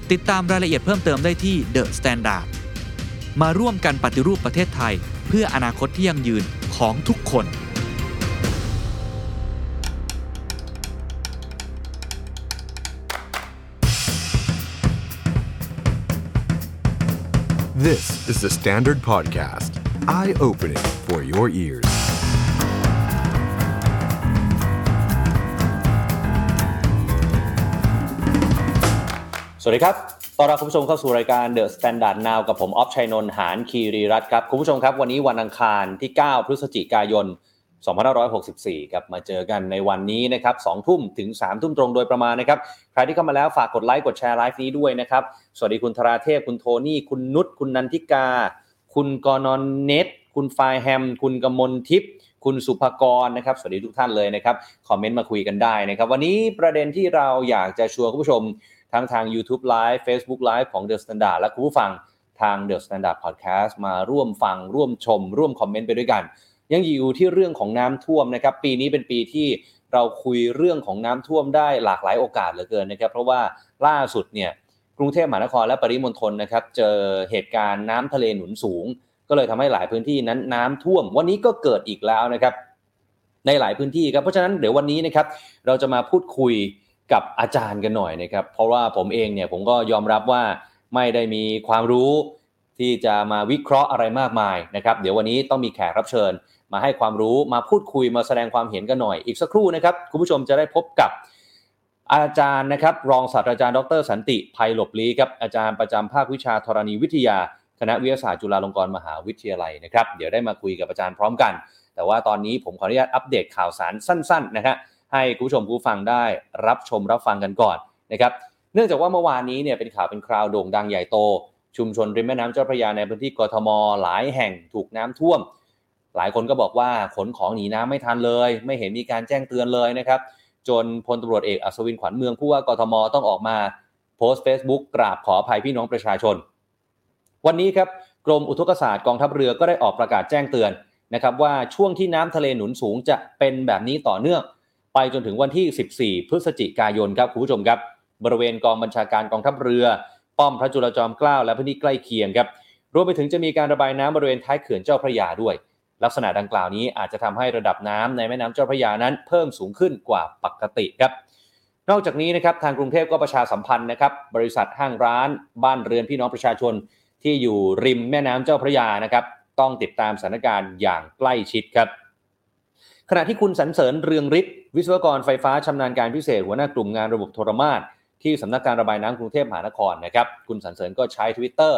ิ ติดตามรายละเอียดเพิ่มเติมได้ที่ The Standard มาร่วมกันปฏิรูปประเทศไทย เพื่ออนาคตที่ยั่งยืนของทุกคน This is the Standard Podcast. Eye opening for your ears.. สวัสดีครับต้อนรับคุณผู้ชมเข้าสู่รายการ The Standard Now กับผมออฟชัยนนท์หานคีรีรัตครับ คุณผู้ชมครับ วันนี้วันอังคารที่ 9 พฤศจิกายน 2564 ครับ มาเจอกันในวันนี้นะครับ2ทุ่มถึง 3 ทุ่มตรงโดยประมาณนะครับ ใครที่เข้ามาแล้วฝากกดไลค์กดแชร์ไลฟ์นี้ด้วยนะครับ สวัสดีคุณธราเทพ คุณโทนี่ คุณนุช คุณนันทิกา คุณกอนอนเน็ต คุณไฟแฮม คุณกมลทิพย์คุณสุภกรนะครับ สวัสดีทุกท่านเลยนะครับ คอมเมนต์มาคุยกันได้นะครับ วันนี้ประเด็นที่เราอยากจะชวนคุณผู้ชม ทั้งทาง YouTube Live Facebook Live ของ The Standard และคุณผู้ฟังทาง The Standard Podcast มาร่วมฟัง ร่วมชม ร่วมคอมเมนต์ไปด้วยกัน ยังอยู่ที่เรื่องของน้ำท่วมนะครับ ปีนี้เป็นปีที่เราคุยเรื่องของน้ำท่วมได้หลากหลายโอกาสเหลือเกินนะครับ เพราะว่าล่าสุดเนี่ยกรุงเทพมหานครและปริมณฑลนะครับเจอเหตุการณ์น้ำทะเลหนุนสูง ก็เลยทำให้หลายพื้นที่นั้นน้ำท่วม วันนี้ก็เกิดอีกแล้วนะครับในหลายพื้นที่ครับเพราะฉะนั้นเดี๋ยววันนี้นะครับเราจะมาพูดคุย กับอาจารย์กันหน่อยนะครับ เพราะว่าผมเองเนี่ยผมก็ยอมรับว่าไม่ได้มีความรู้ที่จะมาวิเคราะห์อะไรมากมายนะครับ เดี๋ยววันนี้ต้องมีแขกรับเชิญ มาให้ความรู้มาพูดคุยมาแสดงความเห็นกันหน่อยอีกสักครู่นะครับคุณผู้ชมจะได้พบกับอาจารย์นะครับ รองศาสตราจารย์ดร สันติภัยหลบลีครับอาจารย์ประจำภาควิชาธรณีวิทยา คณะวิทยาศาสตร์จุฬาลงกรณ์มหาวิทยาลัยนะครับ เดี๋ยวได้มาคุยกับอาจารย์พร้อมกัน แต่ว่าตอนนี้ผมขออนุญาตอัปเดตข่าวสารสั้น ๆ นะฮะ ให้คุณผู้ชมผู้ฟังได้รับชมรับฟังกันก่อนนะครับเนื่องจากว่าเมื่อวานนี้เนี่ยเป็นข่าวเป็นคราวโด่งดังใหญ่โต ชุมชนริมแม่น้ำเจ้าพระยาในพื้นที่กทม หลายแห่งถูกน้ำท่วม หลายคนก็บอกว่าขนของหนีน้ำไม่ทันเลย ไม่เห็นมีการแจ้งเตือนเลยนะครับ จนพลตำรวจเอกอัศวินขวัญเมืองผู้ว่ากทมต้องออกมาโพสต์ Facebook กราบขออภัยพี่น้องประชาชน วันนี้ครับกรมอุทกศาสตร์กองทัพเรือก็ได้ออกประกาศแจ้งเตือนนะครับว่าช่วงที่น้ำทะเลหนุนสูงจะเป็นแบบนี้ต่อเนื่อง ไปจนถึงวันที่ 14 พฤศจิกายนครับคุณผู้ชมครับ บริเวณกองบัญชาการกองทัพเรือ ป้อมพระจุลจอมเกล้าและพื้นที่ใกล้เคียงครับรวมไปถึงจะมีการระบายน้ำบริเวณท้ายเขื่อนเจ้าพระยาด้วย ลักษณะดังกล่าวนี้อาจจะทำให้ระดับน้ำในแม่น้ำเจ้าพระยานั้น เพิ่มสูงขึ้นกว่าปกติครับนอกจากนี้นะครับทางกรุงเทพก็ประชาสัมพันธ์นะครับบริษัทห้างร้านบ้านเรือนพี่น้องประชาชน ที่อยู่ริมแม่น้ำเจ้าพระยานะครับต้องติดตามสถานการณ์อย่างใกล้ชิดครับ ขณะที่คุณสรรเสริญเรืองฤทธิ์วิศวกรไฟฟ้าชำนาญการพิเศษหัวหน้ากลุ่มงานระบบโทรมาตที่สำนักการระบายน้ำกรุงเทพมหานครนะครับคุณสรรเสริญก็ใช้ Twitter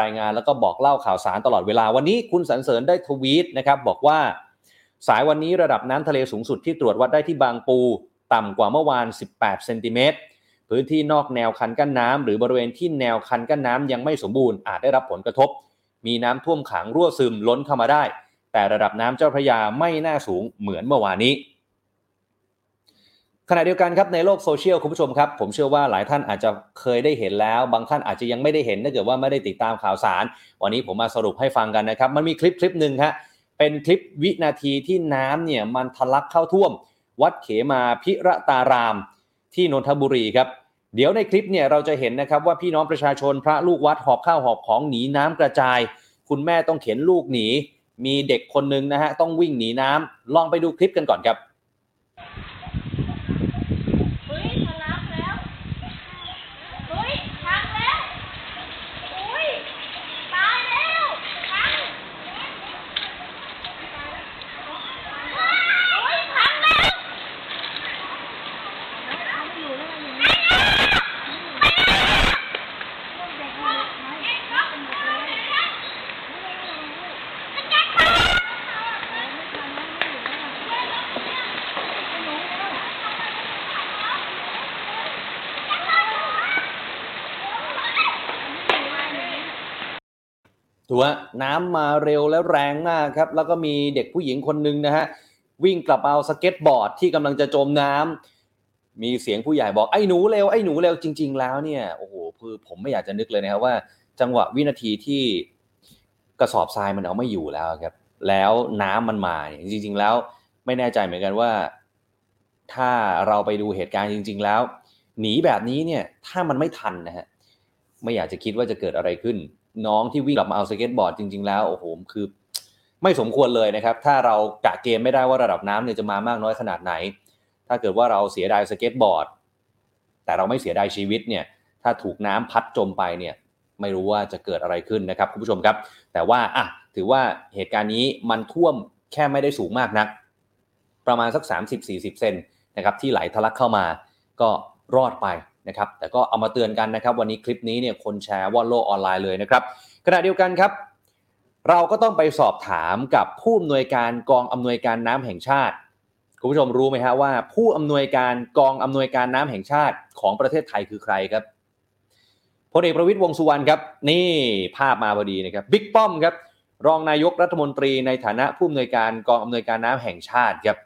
รายงานแล้วก็บอกเล่าข่าวสารตลอดเวลาวันนี้คุณสันเสริญได้ทวีตนะครับบอกว่า สายวันนี้ระดับน้ำทะเลสูงสุดที่ตรวจวัดได้ที่บางปู ต่ำกว่าเมื่อวาน 18 เซนติเมตรพื้นที่นอกแนวคันกั้นน้ำหรือบริเวณที่แนวคันกั้นน้ำยังไม่สมบูรณ์อาจได้รับผลกระทบ มีน้ำท่วมขังรั่วซึมล้นเข้ามาได้ แต่ระดับน้ำเจ้าพระยาไม่น่าสูงเหมือนเมื่อวานนี้ขณะเดียวกันครับในโลกโซเชียลคุณผู้ชมครับ ผมเชื่อว่าหลายท่านอาจจะเคยได้เห็นแล้ว บางท่านอาจจะยังไม่ได้เห็นถ้าเกิดว่าไม่ได้ติดตามข่าวสาร วันนี้ผมมาสรุปให้ฟังกันนะครับ มันมีคลิปคลิปหนึ่งฮะเป็นคลิปวินาทีที่น้ำเนี่ยมันทะลักเข้าท่วม วัดเขมาพิระตาราม ที่นนทบุรีครับ เดี๋ยวในคลิปเนี่ยเราจะเห็นนะครับว่าพี่น้องประชาชนพระลูกวัดหอบข้าวหอบของหนีน้ำกระจาย คุณแม่ต้องเข็นลูกหนี มีเด็กคนหนึ่งนะฮะต้องวิ่งหนีน้ำลองไปดูคลิปกันก่อนครับ เฮ้ยทะลักแล้ว เฮ้ยพังแล้วอุ้ยตายแล้วพังโอ้ยพังแล้วเอาไม่อยู่แล้วมันอย่างนี้ ถือว่าน้ำมาเร็วและแรงมากครับ แล้วก็มีเด็กผู้หญิงคนหนึ่งนะฮะวิ่งกลับเอาสเก็ตบอร์ดที่กำลังจะจมน้ำมีเสียงผู้ใหญ่บอกไอ้หนูเร็วไอ้หนูเร็วจริง ๆ แล้วเนี่ยโอ้โหคือผมไม่อยากจะนึกเลยนะครับว่า จังหวะวินาทีที่กระสอบทรายมันเอาไม่อยู่แล้วครับ แล้วน้ำมันมาเนี่ยจริง ๆ แล้วไม่แน่ใจเหมือนกันว่า ถ้าเราไปดูเหตุการณ์จริง ๆ แล้ว หนีแบบนี้เนี่ยถ้ามันไม่ทันนะฮะไม่อยากจะคิดว่าจะเกิดอะไรขึ้น น้องที่วิ่งกลับมาเอาสเก็ตบอร์ดจริงๆแล้วโอ้โหคือ ไม่สมควรเลยนะครับ ถ้าเรากะเกมไม่ได้ว่าระดับน้ำเนี่ยจะมามากน้อยขนาดไหน ถ้าเกิดว่าเราเสียดายสเก็ตบอร์ด แต่เราไม่เสียดายชีวิตเนี่ย ถ้าถูกน้ำพัดจมไปเนี่ยไม่รู้ว่าจะเกิดอะไรขึ้นนะครับคุณผู้ชมครับ แต่ว่าอะถือว่าเหตุการณ์นี้มันท่วมแค่ไม่ได้สูงมากนัก ประมาณสัก 30-40 เซนนะครับที่ไหลทะลักเข้ามาก็รอดไป นะครับแต่ก็เอามาเตือนกันนะครับวันนี้คลิปนี้เนี่ยคนแชร์ว่อนโลกออนไลน์เลยนะครับขณะเดียวกันครับ เราก็ต้องไปสอบถามกับผู้อำนวยการกองอำนวยการน้ำแห่งชาติคุณผู้ชมรู้ไหมฮะว่า ผู้อำนวยการกองอำนวยการน้ำแห่งชาติของประเทศไทยคือใครครับพลเอกประวิตยวงสุวรรณครับนี่ภาพมาพอดีนะครับบิ๊กป้อมครับรองนายกรัฐมนตรีในฐานะผู้อำนวยการกองอำนวยการน้ำแห่งชาติครับ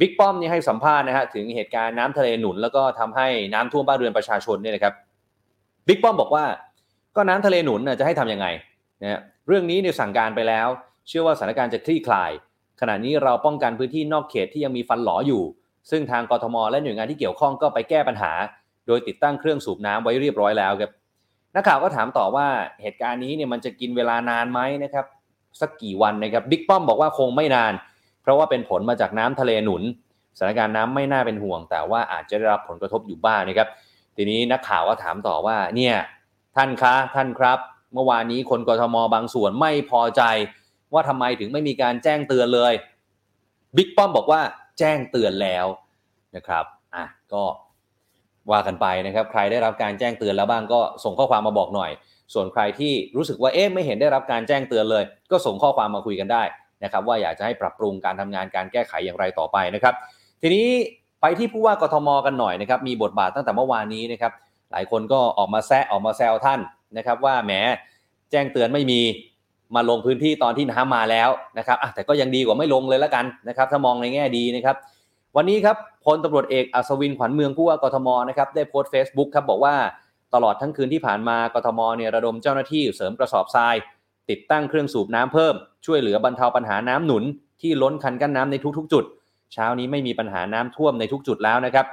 บิ๊กป้อมนี่ให้สัมภาษณ์นะฮะถึงเหตุการณ์น้ำทะเลหนุน แล้วก็ทำให้น้ำท่วมบ้านเรือนประชาชนเนี่ยนะครับบิ๊กป้อมบอกว่าก็น้ำทะเลหนุนน่ะจะให้ทำยังไงนะฮะเรื่องนี้เนี่ยสั่งการไปแล้ว เชื่อว่าสถานการณ์จะคลี่คลาย ขณะนี้เราป้องกันพื้นที่นอกเขตที่ยังมีฟันหลออยู่ ซึ่งทางกทม และหน่วยงานที่เกี่ยวข้องก็ไปแก้ปัญหา โดยติดตั้งเครื่องสูบน้ำไว้เรียบร้อยแล้วครับนักข่าวก็ถามต่อว่าเหตุการณ์นี้เนี่ยมันจะกินเวลานานไหมนะครับสักกี่วันนะครับบิ๊กป้อมบอกว่าคงไม่นาน เพราะว่าเป็นผลมาจากน้ำทะเลหนุนสถานการณ์น้ำไม่น่าเป็นห่วง แต่ว่าอาจจะได้รับผลกระทบอยู่บ้างนะครับ ทีนี้นักข่าวก็ถามต่อว่าเนี่ยท่านคะท่านครับ เมื่อวานนี้คนกทมบางส่วนไม่พอใจ ว่าทำไมถึงไม่มีการแจ้งเตือนเลยบิ๊กป้อมบอกว่าแจ้งเตือนแล้วนะครับอะก็ว่ากันไปนะครับ ใครได้รับการแจ้งเตือนแล้วบ้างก็ส่งข้อความมาบอกหน่อย ส่วนใครที่รู้สึกว่าเอ๊ะไม่เห็นได้รับการแจ้งเตือนเลย ก็ส่งข้อความมาคุยกันได้ นะครับว่าอยากจะให้ปรับปรุงการทำงานการแก้ไขอย่างไรต่อไปนะครับ ทีนี้ไปที่ผู้ว่ากทมกันหน่อยนะครับมีบทบาทตั้งแต่เมื่อวานนี้นะครับหลายคนก็ออกมาแซะออกมาแซวท่านนะครับ ว่าแหมแจ้งเตือนไม่มีมาลงพื้นที่ตอนที่น้ำมาแล้วนะครับแต่ก็ยังดีกว่าไม่ลงเลยละกันนะครับ ถ้ามองในแง่ดีนะครับวันนี้ครับพลตำรวจเอกอัศวินขวัญเมืองผู้ว่ากทมนะครับได้โพสต์ Facebook ครับบอกว่าตลอดทั้งคืนที่ผ่านมากทมเนี่ยระดมเจ้าหน้าที่เสริมกระสอบทราย ติดตั้งเครื่องสูบน้ำเพิ่ม ช่วยเหลือบรรเทาปัญหาน้ำหนุน ที่ล้นคันกั้นน้ำในทุกๆ จุด เช้านี้ไม่มีปัญหาน้ำท่วมในทุกจุดแล้วนะครับ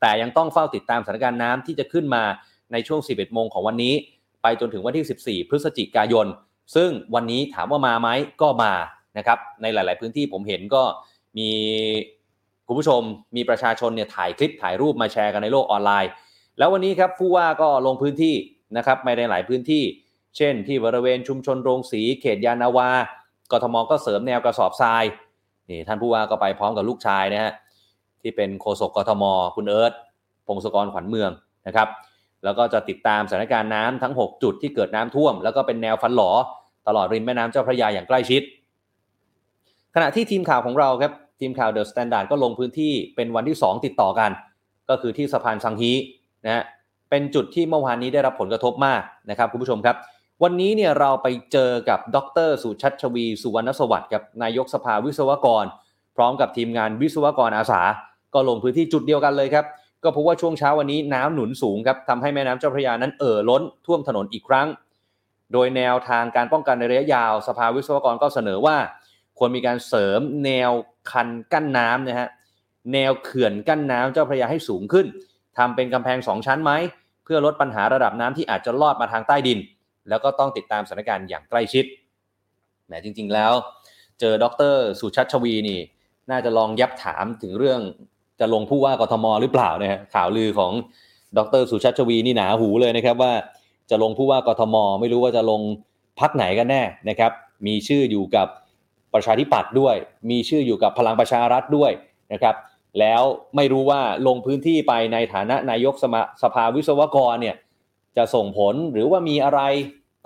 แต่ยังต้องเฝ้าติดตามสถานการณ์น้ำที่จะขึ้นมาในช่วง 11 โมงของวันนี้ ไปจนถึงวันที่ 14 พฤศจิกายน ซึ่งวันนี้ถามว่ามาไหมก็มานะครับ ในหลาย ๆ พื้นที่ผมเห็นก็มีคุณผู้ชมมีประชาชนเนี่ยถ่ายคลิปถ่ายรูปมาแชร์กันในโลกออนไลน์ แล้ววันนี้ครับผู้ว่าก็ลงพื้นที่นะครับไปในหลายพื้นที่ เช่น ที่บริเวณชุมชนโรงสีเขตยานาวากทมก็เสริมแนวกระสอบทรายนี่ท่านผู้ว่าก็ไปพร้อมกับลูกชายนะฮะที่เป็นโฆษกกทม คุณเอิร์ธพงศกรขวัญเมืองนะครับ แล้วก็จะติดตามสถานการณ์น้ำทั้ง 6 จุดที่เกิดน้ำท่วม แล้วก็เป็นแนวฟันหลอ ตลอดริมแม่น้ำเจ้าพระยาอย่างใกล้ชิด ขณะที่ทีมข่าวของเราครับทีมข่าว The Standard ก็ลงพื้นที่เป็นวันที่ 2 ติดต่อกัน ก็คือที่สะพานซังฮี้นะฮะเป็นจุดที่เมื่อวานนี้ได้รับผลกระทบมากนะครับคุณผู้ชมครับ วันนี้เนี่ยเราไปเจอกับดร.สุชัชวีร์ สุวรรณสวัสดิ์กับนายกสภาวิศวกร พร้อมกับทีมงานวิศวกรอาสา ก็ลงพื้นที่จุดเดียวกันเลยครับ ก็พบว่าช่วงเช้าวันนี้น้ำหนุนสูงครับทำให้แม่น้ำเจ้าพระยานั้นเอ่อล้นท่วมถนนอีกครั้ง โดยแนวทางการป้องกันในระยะยาว สภาวิศวกรก็เสนอว่า ควรมีการเสริมแนวคันกั้นน้ำนะฮะแนวเขื่อนกั้นน้ำเจ้าพระยาให้สูงขึ้นทำเป็นกำแพงสองชั้นไหมเพื่อลดปัญหาระดับน้ำที่อาจจะลอดมาทางใต้ดิน แล้วก็ต้องติดตามสถานการณ์อย่างใกล้ชิดแหมจริง ๆ แล้วเจอดรสุชัชวีนี่ น่าจะลองยับถามถึงเรื่องจะลงผู้ว่ากทมหรือเปล่านะฮะข่าวลือของดรสุชัชวีนี่หนาหูเลยนะครับว่าจะลงผู้ว่ากทม ไม่รู้ว่าจะลงพักไหนกันแน่นะครับ มีชื่ออยู่กับประชาธิปัตย์ด้วย มีชื่ออยู่กับพลังประชารัฐด้วยนะครับ แล้วไม่รู้ว่าลงพื้นที่ไปในฐานะนายกสมาสภาวิศวกรเนี่ย จะส่งผลหรือว่ามีอะไร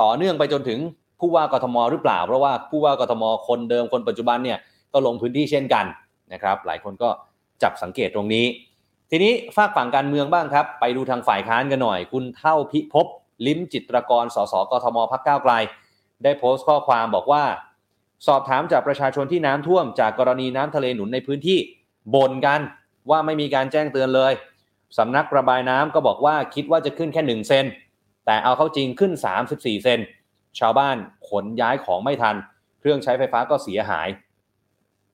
ต่อเนื่องไปจนถึงผู้ว่ากทมหรือเปล่า เพราะว่าผู้ว่ากทมคนเดิมคนปัจจุบันเนี่ยก็ลงพื้นที่เช่นกันนะครับหลายคนก็จับสังเกตตรงนี้ ทีนี้ฝากฝั่งการเมืองบ้างครับ ไปดูทางฝ่ายค้านกันหน่อย คุณเท่าพิภพลิ้มจิตรกรสสกทมพักก้าวไกล ได้โพสต์ข้อความบอกว่า สอบถามจากประชาชนที่น้ำท่วม จากกรณีน้ำทะเลหนุนในพื้นที่บ่นกันว่าไม่มีการแจ้งเตือนเลย สำนักระบายน้ำก็บอกว่าคิดว่าจะขึ้นแค่ 1 เซน แต่เอาเข้าจริงขึ้น 34 เซน ชาวบ้านขนย้ายของไม่ทัน เครื่องใช้ไฟฟ้าก็เสียหาย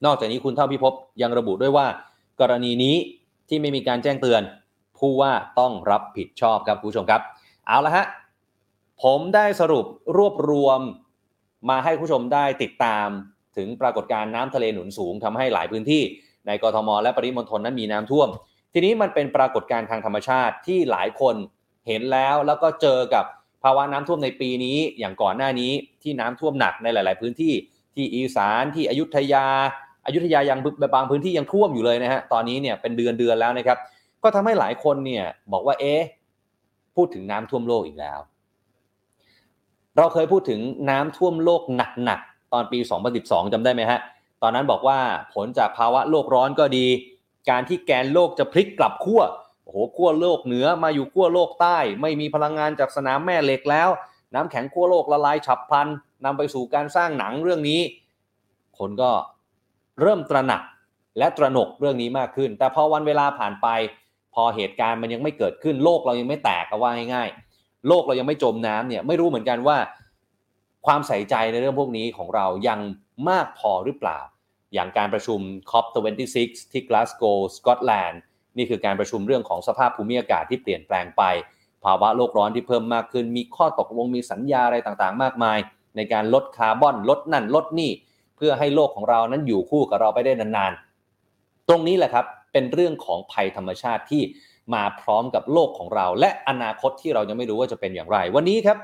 นอกจากนี้คุณเท่าพิภพยังระบุด้วยว่า กรณีนี้ที่ไม่มีการแจ้งเตือน ผู้ว่าต้องรับผิดชอบครับคุณผู้ชมครับ เอาละฮะ ผมได้สรุปรวบรวมมาให้ผู้ชมได้ติดตามถึงปรากฏการณ์น้ำทะเลหนุนสูงทำให้หลายพื้นที่ในกรทมและปริมณฑลนั้นมีน้ำท่วม ทีนี้มันเป็นปรากฏการณ์ทางธรรมชาติที่หลายคนเห็นแล้วแล้วก็เจอกับภาวะน้ำท่วมในปีนี้อย่างก่อนหน้านี้ที่น้ำท่วมหนักในหลาย ๆ พื้นที่ที่อีสานที่อยุธยาอยุธยายังบางพื้นที่ยังท่วมอยู่เลยนะฮะตอนนี้เนี่ยเป็นเดือนเดือนแล้วนะครับ ก็ทำให้หลายคนเนี่ยบอกว่าเอ๊ะพูดถึงน้ำท่วมโลกอีกแล้ว เราเคยพูดถึงน้ำท่วมโลกหนักๆตอนปี 2012จำได้ไหมฮะตอนนั้นบอกว่าผลจากภาวะโลกร้อนก็ดี การที่แกนโลกจะพลิกกลับขั้วโอ้โหขั้วโลกเหนือมาอยู่ขั้วโลกใต้ ไม่มีพลังงานจากสนามแม่เหล็กแล้ว น้ำแข็งขั้วโลกละลายฉับพลันนำไปสู่การสร้างหนังเรื่องนี้ คนก็เริ่มตระหนักและตระหนกเรื่องนี้มากขึ้น แต่พอวันเวลาผ่านไป พอเหตุการณ์มันยังไม่เกิดขึ้น โลกเรายังไม่แตกก็ว่าง่ายๆ โลกเรายังไม่จมน้ำเนี่ยไม่รู้เหมือนกันว่า ความใส่ใจในเรื่องพวกนี้ของเรายังมากพอหรือเปล่า อย่างการประชุม COP26 ที่กลาสโกว์สกอตแลนด์นี่คือการประชุมเรื่องของสภาพภูมิอากาศที่เปลี่ยนแปลงไป ภาวะโลกร้อนที่เพิ่มมากขึ้น มีข้อตกลงมีสัญญาอะไรต่างๆ มากมาย ในการลดคาร์บอน ลดนั่นลดนี่ เพื่อให้โลกของเรานั้นอยู่คู่กับเราไปได้นานๆ ตรงนี้แหละครับเป็นเรื่องของภัยธรรมชาติที่มาพร้อมกับโลกของเรา และอนาคตที่เรายังไม่รู้ว่าจะเป็นอย่างไร วันนี้ครับ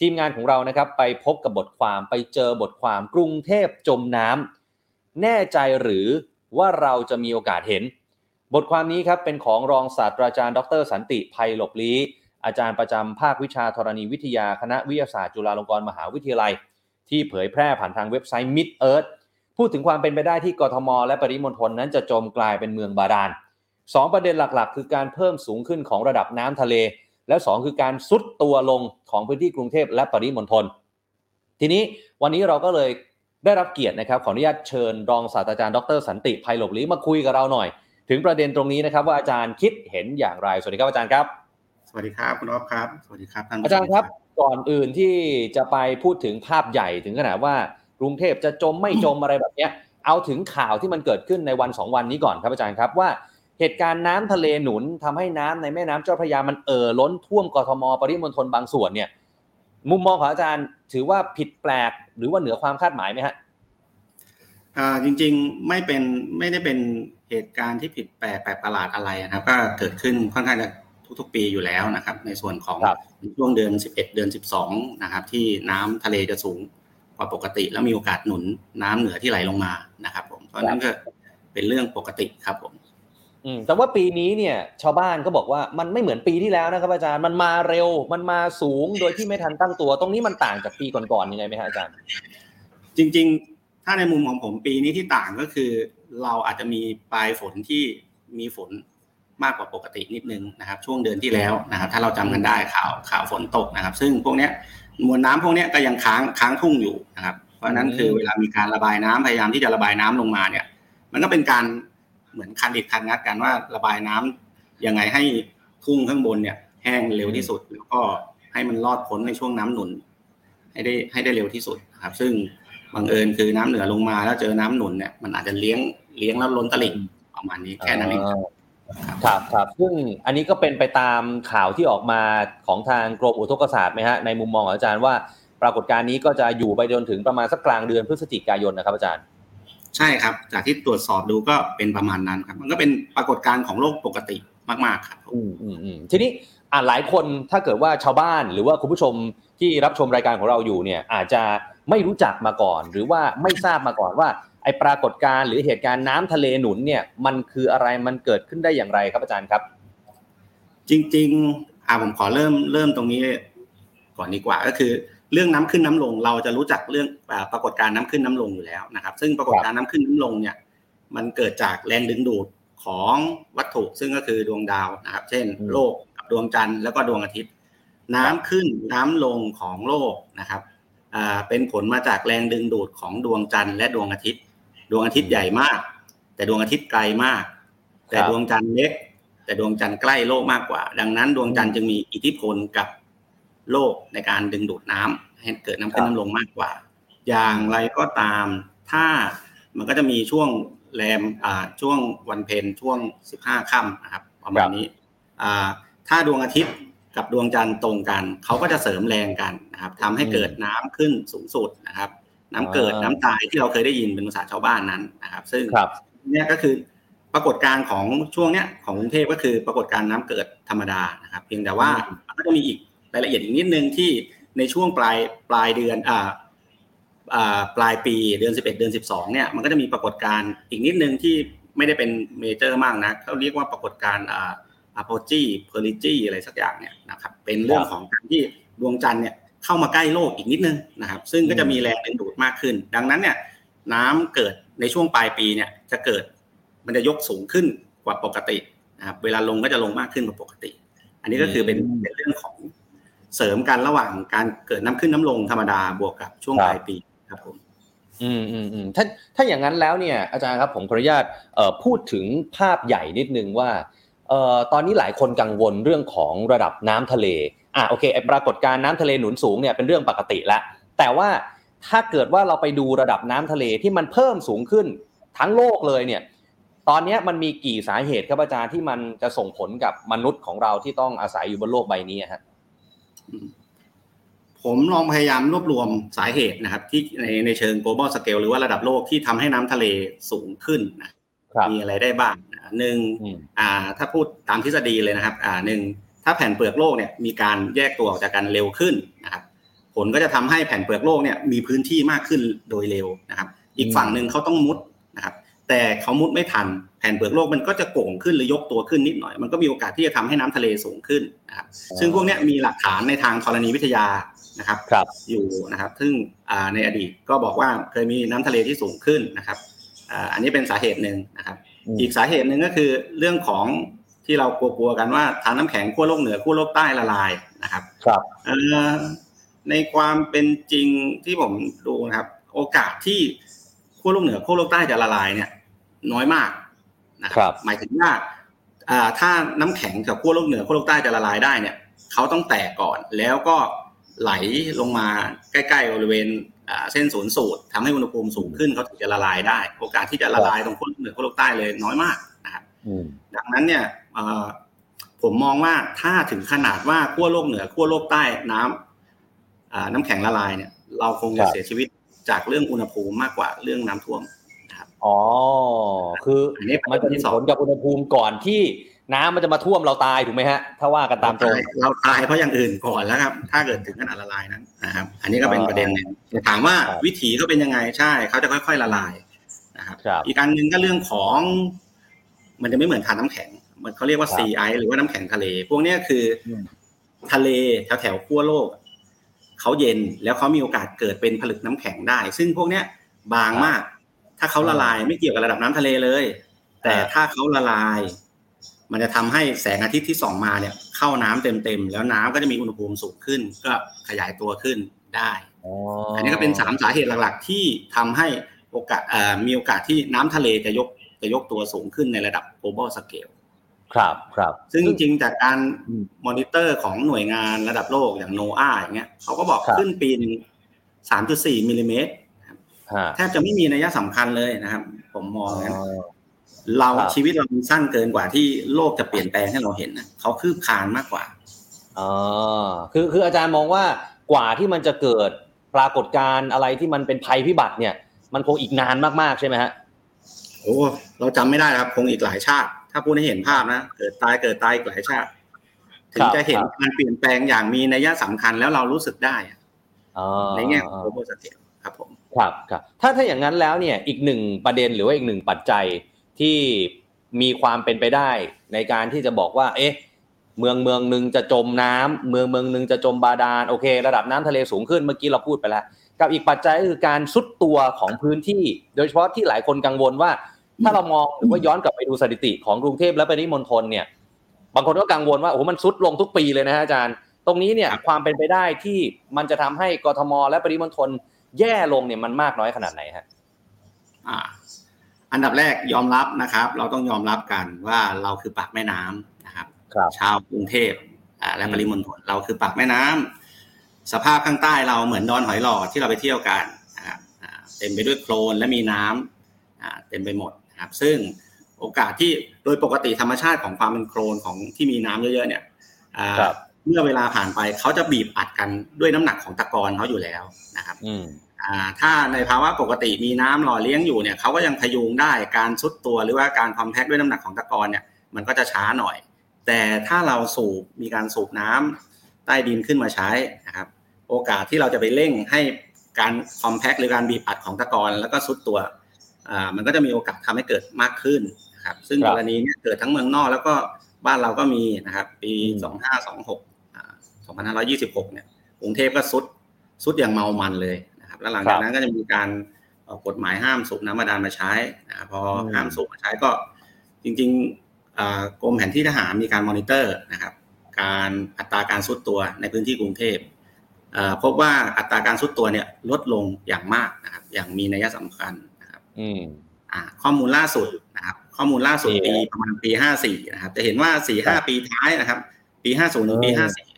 ทีมงานของเรานะครับไปพบกับบทความไปเจอบทความกรุงเทพจมน้ำ แน่ใจหรือว่าเราจะมีโอกาสเห็น บทความนี้ครับเป็นของรองศาสตราจารย์ ดร สันติภัยหลบลี้อาจารย์ประจำภาควิชาธรณีวิทยาคณะวิทยาศาสตร์จุฬาลงกรณ์มหาวิทยาลัย ที่เผยแพร่ผ่านทางเว็บไซต์ Mid Earth พูดถึงความเป็นไปได้ที่กรทม และปริมณฑลนั้นจะจมกลายเป็นเมืองบาดาลสองประเด็นหลักๆ คือการเพิ่มสูงขึ้นของระดับน้ำทะเล และสองคือการซุดตัวลงของพื้นที่กรุงเทพและปริมณฑลทีนี้วันนี้เราก็เลย ได้รับเกียรตินะครับขออนุญาตเชิญรองศาสตราจารย์ดรสันติภัยหลบลี้มาคุยกับเราหน่อย ถึงประเด็นตรงนี้นะครับว่าอาจารย์คิดเห็นอย่างไร สวัสดีครับอาจารย์ครับ สวัสดีครับคุณอ๊อฟครับ สวัสดีครับท่านอาจารย์ครับ ก่อนอื่นที่จะไปพูดถึงภาพใหญ่ถึงขนาดว่ากรุงเทพจะจมไม่จมอะไรแบบเนี้ย เอาถึงข่าวที่มันเกิดขึ้นในวันสองวันนี้ก่อนครับอาจารย์ครับว่าเหตุการณ์น้ำทะเลหนุนทำให้น้ำในแม่น้ำเจ้าพระยามันเอ่อล้นท่วมกทมปริมณฑลบางส่วนเนี่ย มุมมองของอาจารย์ ถือว่าผิดแปลกหรือว่าเหนือความคาดหมายไหมฮะอ่าจริงๆไม่เป็นไม่ได้เป็นเหตุการณ์ที่ผิดแปลกแปลกประหลาดอะไรนะครับ ก็เกิดขึ้นค่อนข้างจะทุกๆ ปีอยู่แล้วนะครับ ในส่วนของครับช่วงเดือน 11 เดือน 12 นะครับ ที่น้ำทะเลจะสูงกว่าปกติ แล้วมีโอกาสหนุนน้ำเหนือที่ไหลลงมานะครับ ผมเพราะฉะนั้นก็เป็นเรื่องปกติครับผม อืมแต่ว่าปีนี้เนี่ยชาวบ้านก็บอกว่ามันไม่เหมือนปีที่แล้วนะครับอาจารย์มันมาเร็วมันมาสูงโดยที่ไม่ทันตั้งตัว ตรงนี้มันต่างจากปีก่อนๆยังไงไหมฮะอาจารย์ จริง ๆ ถ้าในมุมของผมปีนี้ที่ต่างก็คือ เราอาจจะมีปลายฝนที่มีฝนมากกว่าปกตินิดนึงนะครับ ช่วงเดือนที่แล้วนะครับ ถ้าเราจำกันได้ข่าวข่าวฝนตกนะครับ ซึ่งพวกเนี้ยมวลน้ำพวกเนี้ยก็ยังค้างค้างทุ่งอยู่นะครับ เพราะฉะนั้นคือเวลามีการระบายน้ำพยายามที่จะระบายน้ำลงมาเนี่ย มันก็เป็นการ เหมือนคันดิดคันงัดกันว่าระบายน้ำยังไงให้ทุ่งข้างบนเนี่ย แห้งเร็วที่สุดแล้วก็ให้มันรอดพ้นในช่วงน้ำหนุน ให้ได้ให้ได้เร็วที่สุดนะครับ ซึ่งบังเอิญคือน้ำเหนือลงมาแล้วเจอน้ำหนุนเนี่ยมันอาจจะเลี้ยงเลี้ยงแล้วล้นตลิ่งประมาณนี้แค่นั้นเองครับครับครับซึ่งอันนี้ก็เป็นไปตามข่าวที่ออกมาของทางกรมอุทกศาสตร์ไหมฮะในมุมมองของอาจารย์ว่า ปรากฏการณ์นี้ก็จะอยู่ไปจนถึงประมาณสักกลางเดือนพฤศจิกายนนะครับอาจารย์ ใช่ครับ จากที่ตรวจสอบดูก็เป็นประมาณนั้นครับ มันก็เป็นปรากฏการณ์ของโลกปกติมาก ๆ ครับ อืมอืมอืมทีนี้อ่าหลายคนถ้าเกิดว่าชาวบ้านหรือว่าคุณผู้ชมที่รับชมรายการของเราอยู่เนี่ย อาจจะไม่รู้จักมาก่อน หรือว่าไม่ทราบมาก่อนว่าไอปรากฏการณ์หรือเหตุการณ์น้ำทะเลหนุนเนี่ย มันคืออะไรมันเกิดขึ้นได้อย่างไรครับอาจารย์ครับ จริง ๆ อ่าผมขอเริ่มเริ่มตรงนี้ก่อนดีกว่าก็คือ เรื่องน้ำขึ้นน้ำลง เราจะรู้จักเรื่องอ่าปรากฏการณ์น้ำขึ้นน้ำลงอยู่แล้วนะครับ ซึ่งปรากฏการณ์น้ำขึ้นน้ำลงเนี่ยมันเกิดจากแรงดึงดูดของวัตถุซึ่งก็คือดวงดาวนะครับ เช่นอืมโลกกับดวงจันทร์แล้วก็ดวงอาทิตย์ น้ำขึ้นน้ำลงของโลกนะครับอ่าเป็นผลมาจากแรงดึงดูดของดวงจันทร์และดวงอาทิตย์ ดวงอาทิตย์ใหญ่มาก แต่ดวงอาทิตย์ไกลมาก แต่ดวงจันทร์เล็ก แต่ดวงจันทร์ใกล้โลกมากกว่า ดังนั้น ดวงจันทร์จึงมีอิทธิพลกับ โลกในการดึงดูดน้ำให้เกิดน้ำขึ้นน้ำลงมากกว่า อย่างไรก็ตามถ้ามันก็จะมีช่วงแรมอ่าช่วงวันเพ็ญช่วงสิบห้าค่ำนะครับประมาณนี้อ่าถ้าดวงอาทิตย์กับดวงจันทร์ตรงกัน เขาก็จะเสริมแรงกันนะครับทำให้เกิดน้ำขึ้นสูงสุดนะครับ น้ำเกิดอ่าน้ำตายที่เราเคยได้ยินเป็นภาษาชาวบ้านนั้นนะครับ ซึ่งครับเนี่ยก็คือปรากฏการณ์ของช่วงเนี้ยของกรุงเทพก็คือปรากฏการณ์น้ำเกิดธรรมดานะครับ เพียงแต่ว่ามันก็จะมีอีก รายละเอียดอีกนิดนึงที่ในช่วงปลายปลายเดือนอ่าอ่าปลายปีเดือน 11 เดือน 12เนี่ยมันก็จะมีปรากฏการณ์อีกนิดนึงที่ไม่ได้เป็นเมเจอร์มากนะเขาเรียกว่าปรากฏการณ์อ่าอะโพจีเพอริจีอะไรสักอย่างเนี่ยนะครับเป็นเรื่องของการที่ดวงจันทร์เนี่ยเข้ามาใกล้โลกอีกนิดนึงนะครับ ซึ่งก็จะมีแรงดึงดูดมากขึ้น ดังนั้นเนี่ยน้ำเกิดในช่วงปลายปีเนี่ยจะเกิดมันจะยกสูงขึ้นกว่าปกตินะครับเวลาลงก็จะลงมากขึ้นกว่าปกติ อันนี้ก็คือเป็นเป็นเรื่องของ เสริมกันระหว่างการเกิดน้ำขึ้นน้ำลงธรรมดาบวกกับช่วงปลายปีครับผมอืมอืมอืมถ้าถ้าอย่างนั้นแล้วเนี่ยอาจารย์ครับผมขออนุญาตเอ่อพูดถึงภาพใหญ่นิดนึงว่าเอ่อตอนนี้หลายคนกังวลเรื่องของระดับน้ำทะเลอะโอเคปรากฏการณ์น้ำทะเลหนุนสูงเนี่ยเป็นเรื่องปกติแล้วแต่ว่าถ้าเกิดว่าเราไปดูระดับน้ำทะเลที่มันเพิ่มสูงขึ้นทั้งโลกเลยเนี่ย ตอนนี้มันมีกี่สาเหตุครับอาจารย์ที่มันจะส่งผลกับมนุษย์ของเราที่ต้องอาศัยอยู่บนโลกใบนี้อะฮะ ผมลองพยายามรวบรวมสาเหตุนะครับ ที่ในในเชิง global scale หรือว่าระดับโลกที่ทำให้น้ำทะเลสูงขึ้นนะครับมีอะไรได้บ้างนะหนึ่งอืมอ่า ถ้าพูดตามทฤษฎีเลยนะครับ อ่าหนึ่งถ้าแผ่นเปลือกโลกเนี่ยมีการแยกตัวออกจากกันเร็วขึ้นนะครับ ผลก็จะทำให้แผ่นเปลือกโลกเนี่ยมีพื้นที่มากขึ้นโดยเร็วนะครับ อีกฝั่งหนึ่งเขาต้องมุดนะครับ แต่เขามุดไม่ทันแผ่นเปลือกโลกมันก็จะโก่งขึ้นหรือยกตัวขึ้นนิดหน่อย มันก็มีโอกาสที่จะทำให้น้ำทะเลสูงขึ้นนะครับซึ่งพวกเนี้ยมีหลักฐานในทางธรณีวิทยานะครับครับอยู่นะครับ ซึ่งอ่าในอดีตก็บอกว่าเคยมีน้ำทะเลที่สูงขึ้นนะครับอ่าอันนี้เป็นสาเหตุหนึ่งนะครับอืมอีกสาเหตุหนึ่งก็คือเรื่องของที่เรากลัวๆกันว่าทานน้ำแข็งขั้วโลกเหนือขั้วโลกใต้ละลายนะครับ ครับเอ่อในความเป็นจริงที่ผมดูนะครับ โอกาสที่ ขั้วโลกเหนือขั้วโลกใต้จะละลายเนี่ย น้อยมากนะครับ หมายถึงว่าอ่าถ้าน้ำแข็งกับขั้วโลกเหนือขั้วโลกใต้จะละลายได้เนี่ยเขาต้องแตกก่อนแล้วก็ไหลลงมาใกล้ๆบริเวณอ่าเส้นศูนย์สูตรทำให้อุณหภูมิสูงขึ้นเขาถึงจะละลายได้ โอกาสที่จะละลายตรงขั้วโลกเหนือขั้วโลกใต้เลยน้อยมากนะครับอืมดังนั้นเนี่ยเอ่อผมมองว่าถ้าถึงขนาดว่าขั้วโลกเหนือขั้วโลกใต้น้ำอ่าน้ำแข็งละลายเนี่ย เราคงครัจะบเสียชีวิต จากเรื่องอุณหภูมิมากกว่าเรื่องน้ำท่วมนะครับอ๋อคืออันนี้มันจะมีผลกับอุณหภูมิก่อนที่น้ำมันจะมาท่วมเราตายถูกไหมฮะ ถ้าว่ากันตามตรงเราตายเพราะอย่างอื่นก่อนแล้วครับ ถ้าเกิดถึงขนาดละลายนั้นนะครับ อันนี้ก็เป็นประเด็นหนึ่งแต่ถามว่าครับวิถีเขาเป็นยังไงใช่เขาจะค่อย ๆละลายนะครับครับอีกอันหนึ่งก็เรื่องของ มันจะไม่เหมือนทานน้ำแข็ง มันเขาเรียกว่าครับซีไอหรือว่าน้ำแข็งทะเล พวกเนี้ยคืออมทะเลแถวแถวๆขั้วโลก เขาเย็นแล้วเขามีโอกาสเกิดเป็นผลึกน้ำแข็งได้ ซึ่งพวกเนี้ยบางมาก ถ้าเขาละลายไม่เกี่ยวกับระดับน้ำทะเลเลย แต่ถ้าเขาละลาย มันจะทำให้แสงอาทิตย์ที่ส่องมาเนี่ยเข้าน้ำเต็มๆแล้วน้ำก็จะมีอุณหภูมิสูงขึ้น ก็ขยายตัวขึ้นได้อ๋ออันนี้ก็เป็นสามสาเหตุหลักๆ ที่ทำให้โอกาสเอ่อมีโอกาสที่น้ำทะเลจะยกจะยกตัวสูงขึ้นในระดับ global scale ครับครับ ซึ่งจริงๆจากการอืมมอนิเตอร์ของหน่วยงานระดับโลกอย่าง NOAA อย่างเงี้ยเขาก็บอกครับขึ้นปีหนึง3.4มิลลิเมตรฮะแทบจะไม่มีนัยสำคัญเลยนะครับ ผมมองอ๋อนะเราครับชีวิตเรามันสั้นเกินกว่าที่โลกจะเปลี่ยนแปลงให้เราเห็นนะเขาคืบคลานมากกว่าอ๋อคือคืออาจารย์มองว่ากว่าที่มันจะเกิดปรากฏการณ์อะไรที่มันเป็นภัยพิบัติเนี่ย มันคงอีกนานมากๆใช่ไหมฮะโอ้เราจำไม่ได้นะครับ คงอีกหลายชาติ ถ้าพูดให้เห็นภาพนะเกิดตายเกิดตายอีกหลายชาติถึครังบจะเห็นครับการเปลี่ยนแปลงอย่างมีนัยสำคัญแล้วเรารู้สึกได้อะอ๋อในแง่ของ global scale ครับผมครับครับถ้าถ้าอย่างนั้นแล้วเนี่ยอีกหนึ่งประเด็นหรือว่าอีกหนึ่งปัจจัยที่มีความเป็นไปได้ในการที่จะบอกว่า เอ๊ะ เมืองเมืองหนึ่งจะจมน้ำเมืองเมืองหนึ่งจะจมบาดาลโอเค ระดับน้ำทะเลสูงขึ้นเมื่อกี้เราพูดไปแล้ว กับอีกปัจจัยก็คือการซุดตัวของพื้นที่ โดยเฉพาะที่หลายคนกังวลว่า ถ้าเรามองหรือว่าย้อนกลับไปดูสถิติของกรุงเทพและปริมณฑลเนี่ย บางคนก็กังวลว่าโอ้โหมันซุดลงทุกปีเลยนะฮะอาจารย์ ตรงนี้เนี่ยครับความเป็นไปได้ที่มันจะทำให้กทมและปริมณฑลแย่ลงเนี่ยมันมากน้อยขนาดไหนฮะอ่าอันดับแรกยอมรับนะครับ เราต้องยอมรับกันว่าเราคือปากแม่น้ำนะครับครับชาวกรุงเทพอ่าและปริมณฑลเราคือปากแม่น้ำสภาพข้างใต้เราเหมือนดอนหอยหลอดที่เราไปเที่ยวกันนะครับอ่าเต็มไปด้วยโคลนและมีน้ำอ่าเต็มไปหมด นะครับซึ่งโอกาสที่โดยปกติธรรมชาติของความเป็นโคลนของที่มีน้ำเยอะๆเนี่ยอ่าครับเมื่อเวลาผ่านไปเขาจะบีบอัดกันด้วยน้ำหนักของตะกอนเขาอยู่แล้วนะครับอืมอ่าถ้าในภาวะปกติมีน้ำหล่อเลี้ยงอยู่เนี่ยเขาก็ยังพยุงได้การซุดตัวหรือว่าการคอมแพคด้วยน้ำหนักของตะกอนเนี่ยมันก็จะช้าหน่อย แต่ถ้าเราสูบมีการสูบน้ำใต้ดินขึ้นมาใช้นะครับ โอกาสที่เราจะไปเร่งให้การคอมแพคหรือการบีบอัดของตะกอนแล้วก็ซุดตัวอ่า มันก็จะมีโอกาสทำให้เกิดมากขึ้นนะครับซึ่งครับกรณีเนี้เกิดทั้งเมืองนอกแล้วก็บ้านเราก็มีนะครับ ปีอืมสองห้าสองหกสองพันห้าร้อยี่สิบหกเนี่ยกรุงเทพก็ซุดซุดอย่างเมามันเลยนะครับ แล้วหลังจากนั้นก็จะมีการออกกฎหมายห้ามสูบน้ำบาดาลมาใช้นะครับพออมห้ามสูบมาใช้ก็จริงๆอ่ากรมแผนที่ทหารมีการมอนิเตอร์นะครับ การอัตราการซุดตัวในพื้นที่กรุงเทพเอ่อพบว่าอัตราการซุดตัวเนี่ยลดลงอย่างมากนะครับอย่างมีนัยสำคัญนะครับ อืมอ่า ข้อมูลล่าสุดนะครับ ข้อมูลล่าสุดนี่ปีประมาณปีห้าสี่นะครับ จะเห็นว่าสี่ห้าปีท้ายนะครับ ปีห้าศูนย์ถึงปีเอห้าอสี่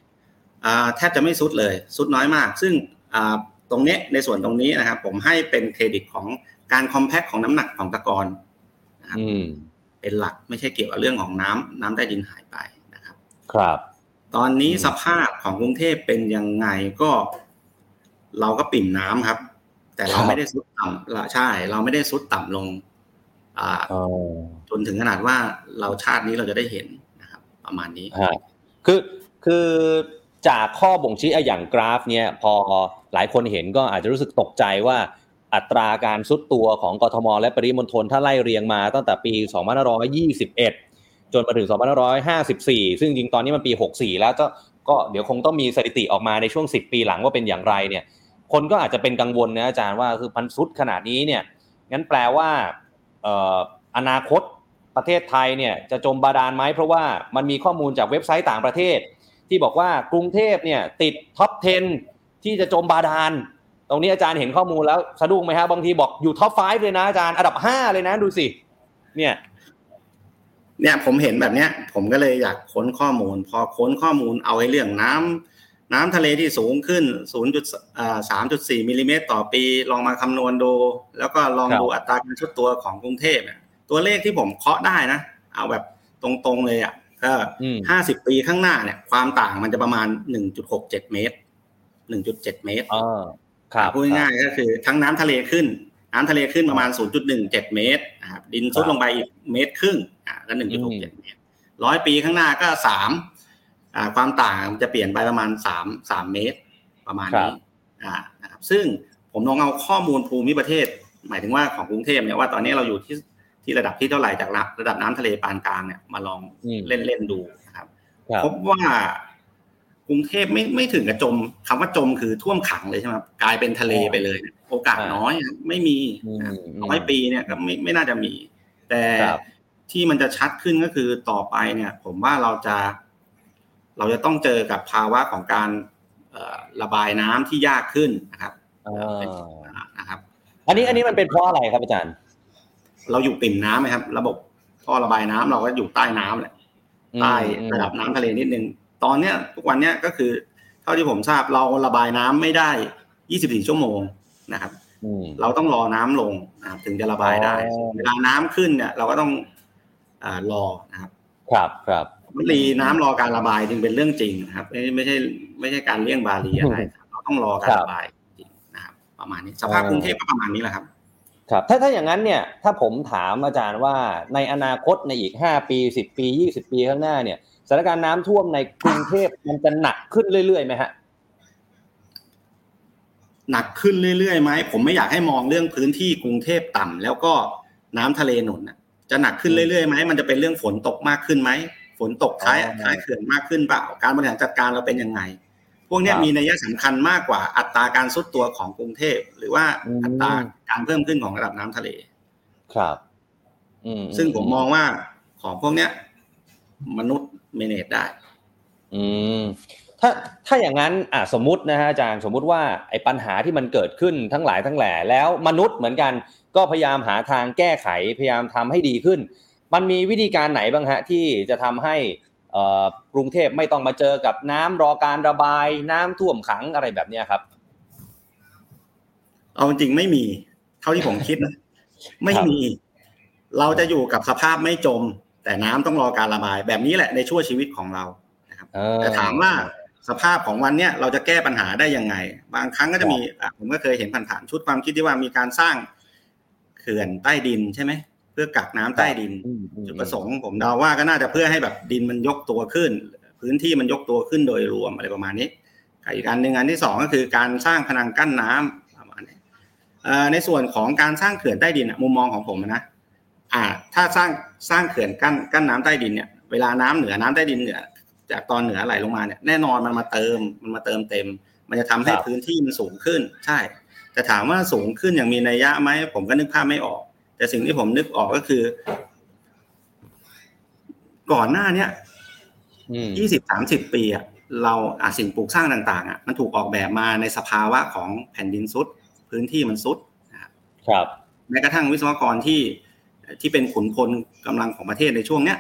อ่าแทบจะไม่ซุดเลยซุดน้อยมาก ซึ่งอ่าตรงเนี้ยในส่วนตรงนี้นะครับ ผมให้เป็นเครดิตของการคอมแพคของน้ำหนักของตะกอนนะครับอืมเป็นหลักไม่ใช่เกี่ยวกับเรื่องของน้ำน้ำใต้ดินหายไปนะครับ ครับ ตอนนี้อืมสภาพของกรุงเทพเป็นยังไงก็ เราก็ปิ่มน้ำครับ แต่เราไม่ได้ซุดต่ำละใช่ เราไม่ได้ซุดต่ำลง อ่าอ๋อจนถึงขนาดว่าเราชาตินี้เราจะได้เห็นนะครับ ประมาณนี้ฮะคือคือจากข้อบ่งชี้อะอย่างกราฟ เนี่ยพอหลายคนเห็นก็อาจจะรู้สึกตกใจว่าอัตราการซุดตัวของกทม และปริมณฑลถ้าไล่เรียงมาตั้งแต่ปี 2521 จนมาถึง 2554 ซึ่งจริงๆตอนนี้มันปี 64 แล้วก็ก็เดี๋ยวคงต้องมีสถิติออกมาในช่วง 10 ปีหลังว่าเป็นอย่างไรเนี่ย คนก็อาจจะเป็นกังวลนะอาจารย์ว่าคือพันซุดขนาดนี้เนี่ยงั้นแปลว่าออนาคตประเทศไทยเนี่ยจะจมบาดาลไหมเพราะว่ามันมีข้อมูลจากเว็บไซต์ต่างประเทศ ที่บอกว่ากรุงเทพเนี่ยติด top 10 ที่จะจมบาดาลตรงนี้อาจารย์เห็นข้อมูลแล้วสะดุ้งไหมฮะบางทีบอกอยู่ top 5 เลยนะอาจารย์อันดับ 5 เลยนะดูสิเนี่ยเนี่ยผมเห็นแบบเนี้ย ผมก็เลยอยากค้นข้อมูล พอค้นข้อมูลเอาไอ้เรื่องน้ำ น้ำทะเลที่สูงขึ้น 0.3.4มิลลิเมตรต่อปี ลองมาคำนวณดู แล้วก็ลองครับดูอัตราการชุดตัวของกรุงเทพเนี่ยตัวเลขที่ผมเคาะได้นะ เอาแบบตรงๆเลยอะก็อืมห้าสิบปีข้างหน้าเนี่ย ความต่างมันจะประมาณ 1.67 เมตร 1.7 เมตรเออครับพูดง่ายๆก็คือ ทั้งน้ำทะเลขึ้น น้ำทะเลขึ้นประมาณ 0.17 เมตรนะครับดินซุดลงไปอีกเมตรครึ่งอ่าก็1.67 เมตรร้อยปีข้างหน้าก็สามอ่า ความต่างมันจะเปลี่ยนไปประมาณสามสามเมตรประมาณนี้อ่านะครับซึ่งผมลองเอาข้อมูลภูมิประเทศ หมายถึงว่าของกรุงเทพเนี่ยว่าตอนนี้เราอยู่ที่ที่ระดับที่เท่าไหร่จากระระดับน้ำทะเลปานกลางเนี่ยมาลองอืมเล่นเล่นๆดูนะครับครับพบว่ากรุงเทพไม่ไม่ถึงกับจมคำว่าจมคือท่วมขังเลยใช่ไหมครับกลายเป็นทะเลไปเลยเนี่ยโอกาสอ่าน้อยครับไม่มีอืมนะครับอืมน้อยปีเนี่ยก็ไม่ไม่น่าจะมี แต่ครับที่มันจะชัดขึ้นก็คือต่อไปเนี่ย ผมว่าเราจะ เราจะต้องเจอกับภาวะของการเอ่อระบายน้ำที่ยากขึ้นนะครับอ่านะครับ อันนี้อันนี้มันเป็นเพราะอะไรครับอาจารย์ เราอยู่ปิ่มน้ำไหมครับ ระบบท่อระบายน้ำเราก็อยู่ใต้น้ำแหละใต้ระดับน้ำทะเลนิดนึงตอนเนี้ยทุกวันเนี้ยก็คือ เท่าที่ผมทราบเราระบายน้ำไม่ได้ 24 ชั่วโมงนะครับอืมเราต้องรอน้ำลงนะครับถึงจะระบายได้อ๋อเวลาน้ำขึ้นเนี่ย เราก็ต้องอ่ารอนะครับ ครับครับ วลีน้ำรอการระบายจึงเป็นเรื่องจริงนะครับ ไม่ไม่ใช่ไม่ใช่การเลี่ยงบาลีอะไรครับเราต้องรอการระบายจริงนะครับ ประมาณนี้สภาพกรุงเทพก็ประมาณนี้แหละครับ ครับ ถ้าถ้าอย่างนั้นเนี่ย ถ้าผมถามอาจารย์ว่าในอนาคตในอีกห้าปีสิบปียี่สิบปีข้างหน้าเนี่ยสถานการณ์น้ำท่วมในกรุงเทพมันจะหนักขึ้นเรื่อยๆไหมฮะหนักขึ้นเรื่อยๆไหมผมไม่อยากให้มองเรื่องพื้นที่กรุงเทพต่ำแล้วก็น้ำทะเลหนุนน่ะจะหนักขึ้นเรื่อยๆไหมมันจะเป็นเรื่องฝนตกมากขึ้นไหม ฝนตกท้ายอ๋อท้ายเขื่อนมากขึ้นเปล่า การบริหารจัดการเราเป็นยังไง พวกเนี้ยครับมีนัยสำคัญมากกว่าอัตราการซุดตัวของกรุงเทพ หรือว่าอืมอัตราการเพิ่มขึ้นของระดับน้ำทะเล ครับอืมซึ่งผมมองว่าของพวกเนี้ย มนุษย์เมเนจได้ อืมถ้าถ้าอย่างนั้นอะสมมุตินะฮะอาจารย์สมมุติว่าไอ้ปัญหาที่มันเกิดขึ้นทั้งหลายทั้งแหล่แล้วมนุษย์เหมือนกันก็พยายามหาทางแก้ไขพยายามทำให้ดีขึ้น มันมีวิธีการไหนบ้างฮะที่จะทำให้เอ่อกรุงเทพไม่ต้องมาเจอกับน้ำรอการระบายน้ำท่วมขังอะไรแบบเนี้ยครับ เอาจริงๆไม่มี เท่าที่ผมคิดนะไม่มี เราจะอยู่กับสภาพไม่จม แต่น้ำต้องรอการระบาย แบบนี้แหละในช่วงชีวิตของเรานะครับเออแต่ถามว่าสภาพของวันเนี้ยเราจะแก้ปัญหาได้ยังไง บางครั้งก็จะมีอะผมก็เคยเห็นผ่านๆชุดความคิดที่ว่ามีการสร้างเขื่อนใต้ดินใช่ไหมเพื่อกักน้ำใต้ดินอืมอืมจุดประสงค์ผมเดาว่าก็น่าจะเพื่อให้แบบดินมันยกตัวขึ้น พื้นที่มันยกตัวขึ้นโดยรวมอะไรประมาณนี้กับอีกอันหนึ่งอันที่สองก็คือการสร้างพนังกั้นน้ำประมาณนี้เอ่อในส่วนของการสร้างเขื่อนใต้ดินอะมุมมองของผมนะอ่าถ้าสร้างสร้างเขื่อนกั้นกั้นน้ำใต้ดินเนี่ยเวลาน้ำเหนือน้ำใต้ดินเหนือ จากตอนเหนือไหลลงมาเนี่ยแน่นอนมันมาเติมมันมาเติมเต็ม มันจะทำให้ครับพื้นที่มันสูงขึ้น ใช่ แต่ถามว่าสูงขึ้นอย่างมีนัยยะไหมผมก็นึกภาพไม่ออก แต่สิ่งที่ผมนึกออกก็คือ ก่อนหน้าเนี้ยอืมยี่สิบสามสิบปีอะเราอาสิ่งปลูกสร้างต่างๆอะมันถูกออกแบบมาในสภาวะของแผ่นดินซุด พื้นที่มันซุดนะครับครับแม้กระทั่งวิศวกรที่ที่เป็นขุนพลกำลังของประเทศในช่วงเนี้ย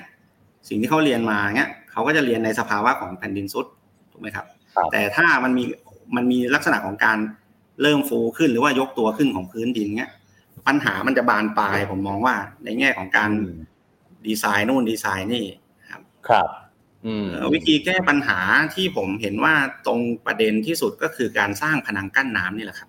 สิ่งที่เขาเรียนมาเนี้ยเขาก็จะเรียนในสภาวะของแผ่นดินซุดถูกไหมครับครับแต่ถ้ามันมีมันมีลักษณะของการเริ่มฟูขึ้นหรือว่ายกตัวขึ้นของพื้นดินเนี้ย ปัญหามันจะบานปลายผมมองว่า ในแง่ของการอืมดีไซน์นู่นดีไซน์นี่ครับอืมเอ่อวิธีแก้ปัญหาที่ผมเห็นว่าตรงประเด็นที่สุดก็คือการสร้างพนังกั้นน้ำนี่แหละครับ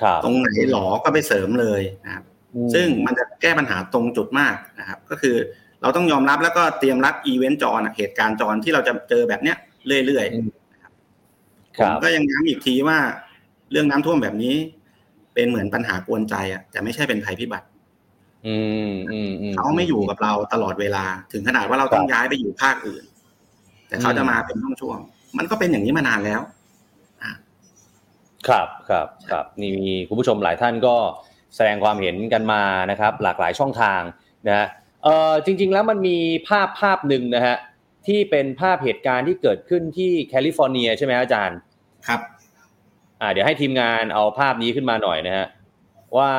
ครับ ตรงไหนหลอก็ไปเสริมเลยนะครับอืมซึ่งมันจะแก้ปัญหาตรงจุดมากนะครับ ก็คือเราต้องยอมรับแล้วก็เตรียมรับอีเวนต์จรอะเหตุการณ์จรที่เราจะเจอแบบเนี้ยเรื่อยอืมๆคผรัมบก็ยังย้ำอีกทีว่าเรื่องน้ำท่วมแบบนี้ เป็นเหมือนปัญหากวนใจอะแต่ไม่ใช่เป็นภัยพิบัติอืมอืมอืมเขาไม่อยู่กับเราตลอดเวลา ถึงขนาดว่าเราต้องย้ายไปอยู่ภาคอื่น แต่เขาจะมาเป็นช่วงๆมันก็เป็นอย่างนี้มานานแล้วครับครับครับนี่มีคุณผู้ชมหลายท่านก็แสดงความเห็นกันมานะครับ หลากหลายช่องทางนะฮะเอ่อจริง ๆ แล้วมันมีภาพภาพหนึ่งนะฮะที่เป็นภาพเหตุการณ์ที่เกิดขึ้นที่แคลิฟอร์เนียใช่ไหมอาจารย์ ครับ อ่า เดี๋ยวให้ทีมงานเอาภาพนี้ขึ้นมาหน่อยนะฮะว่า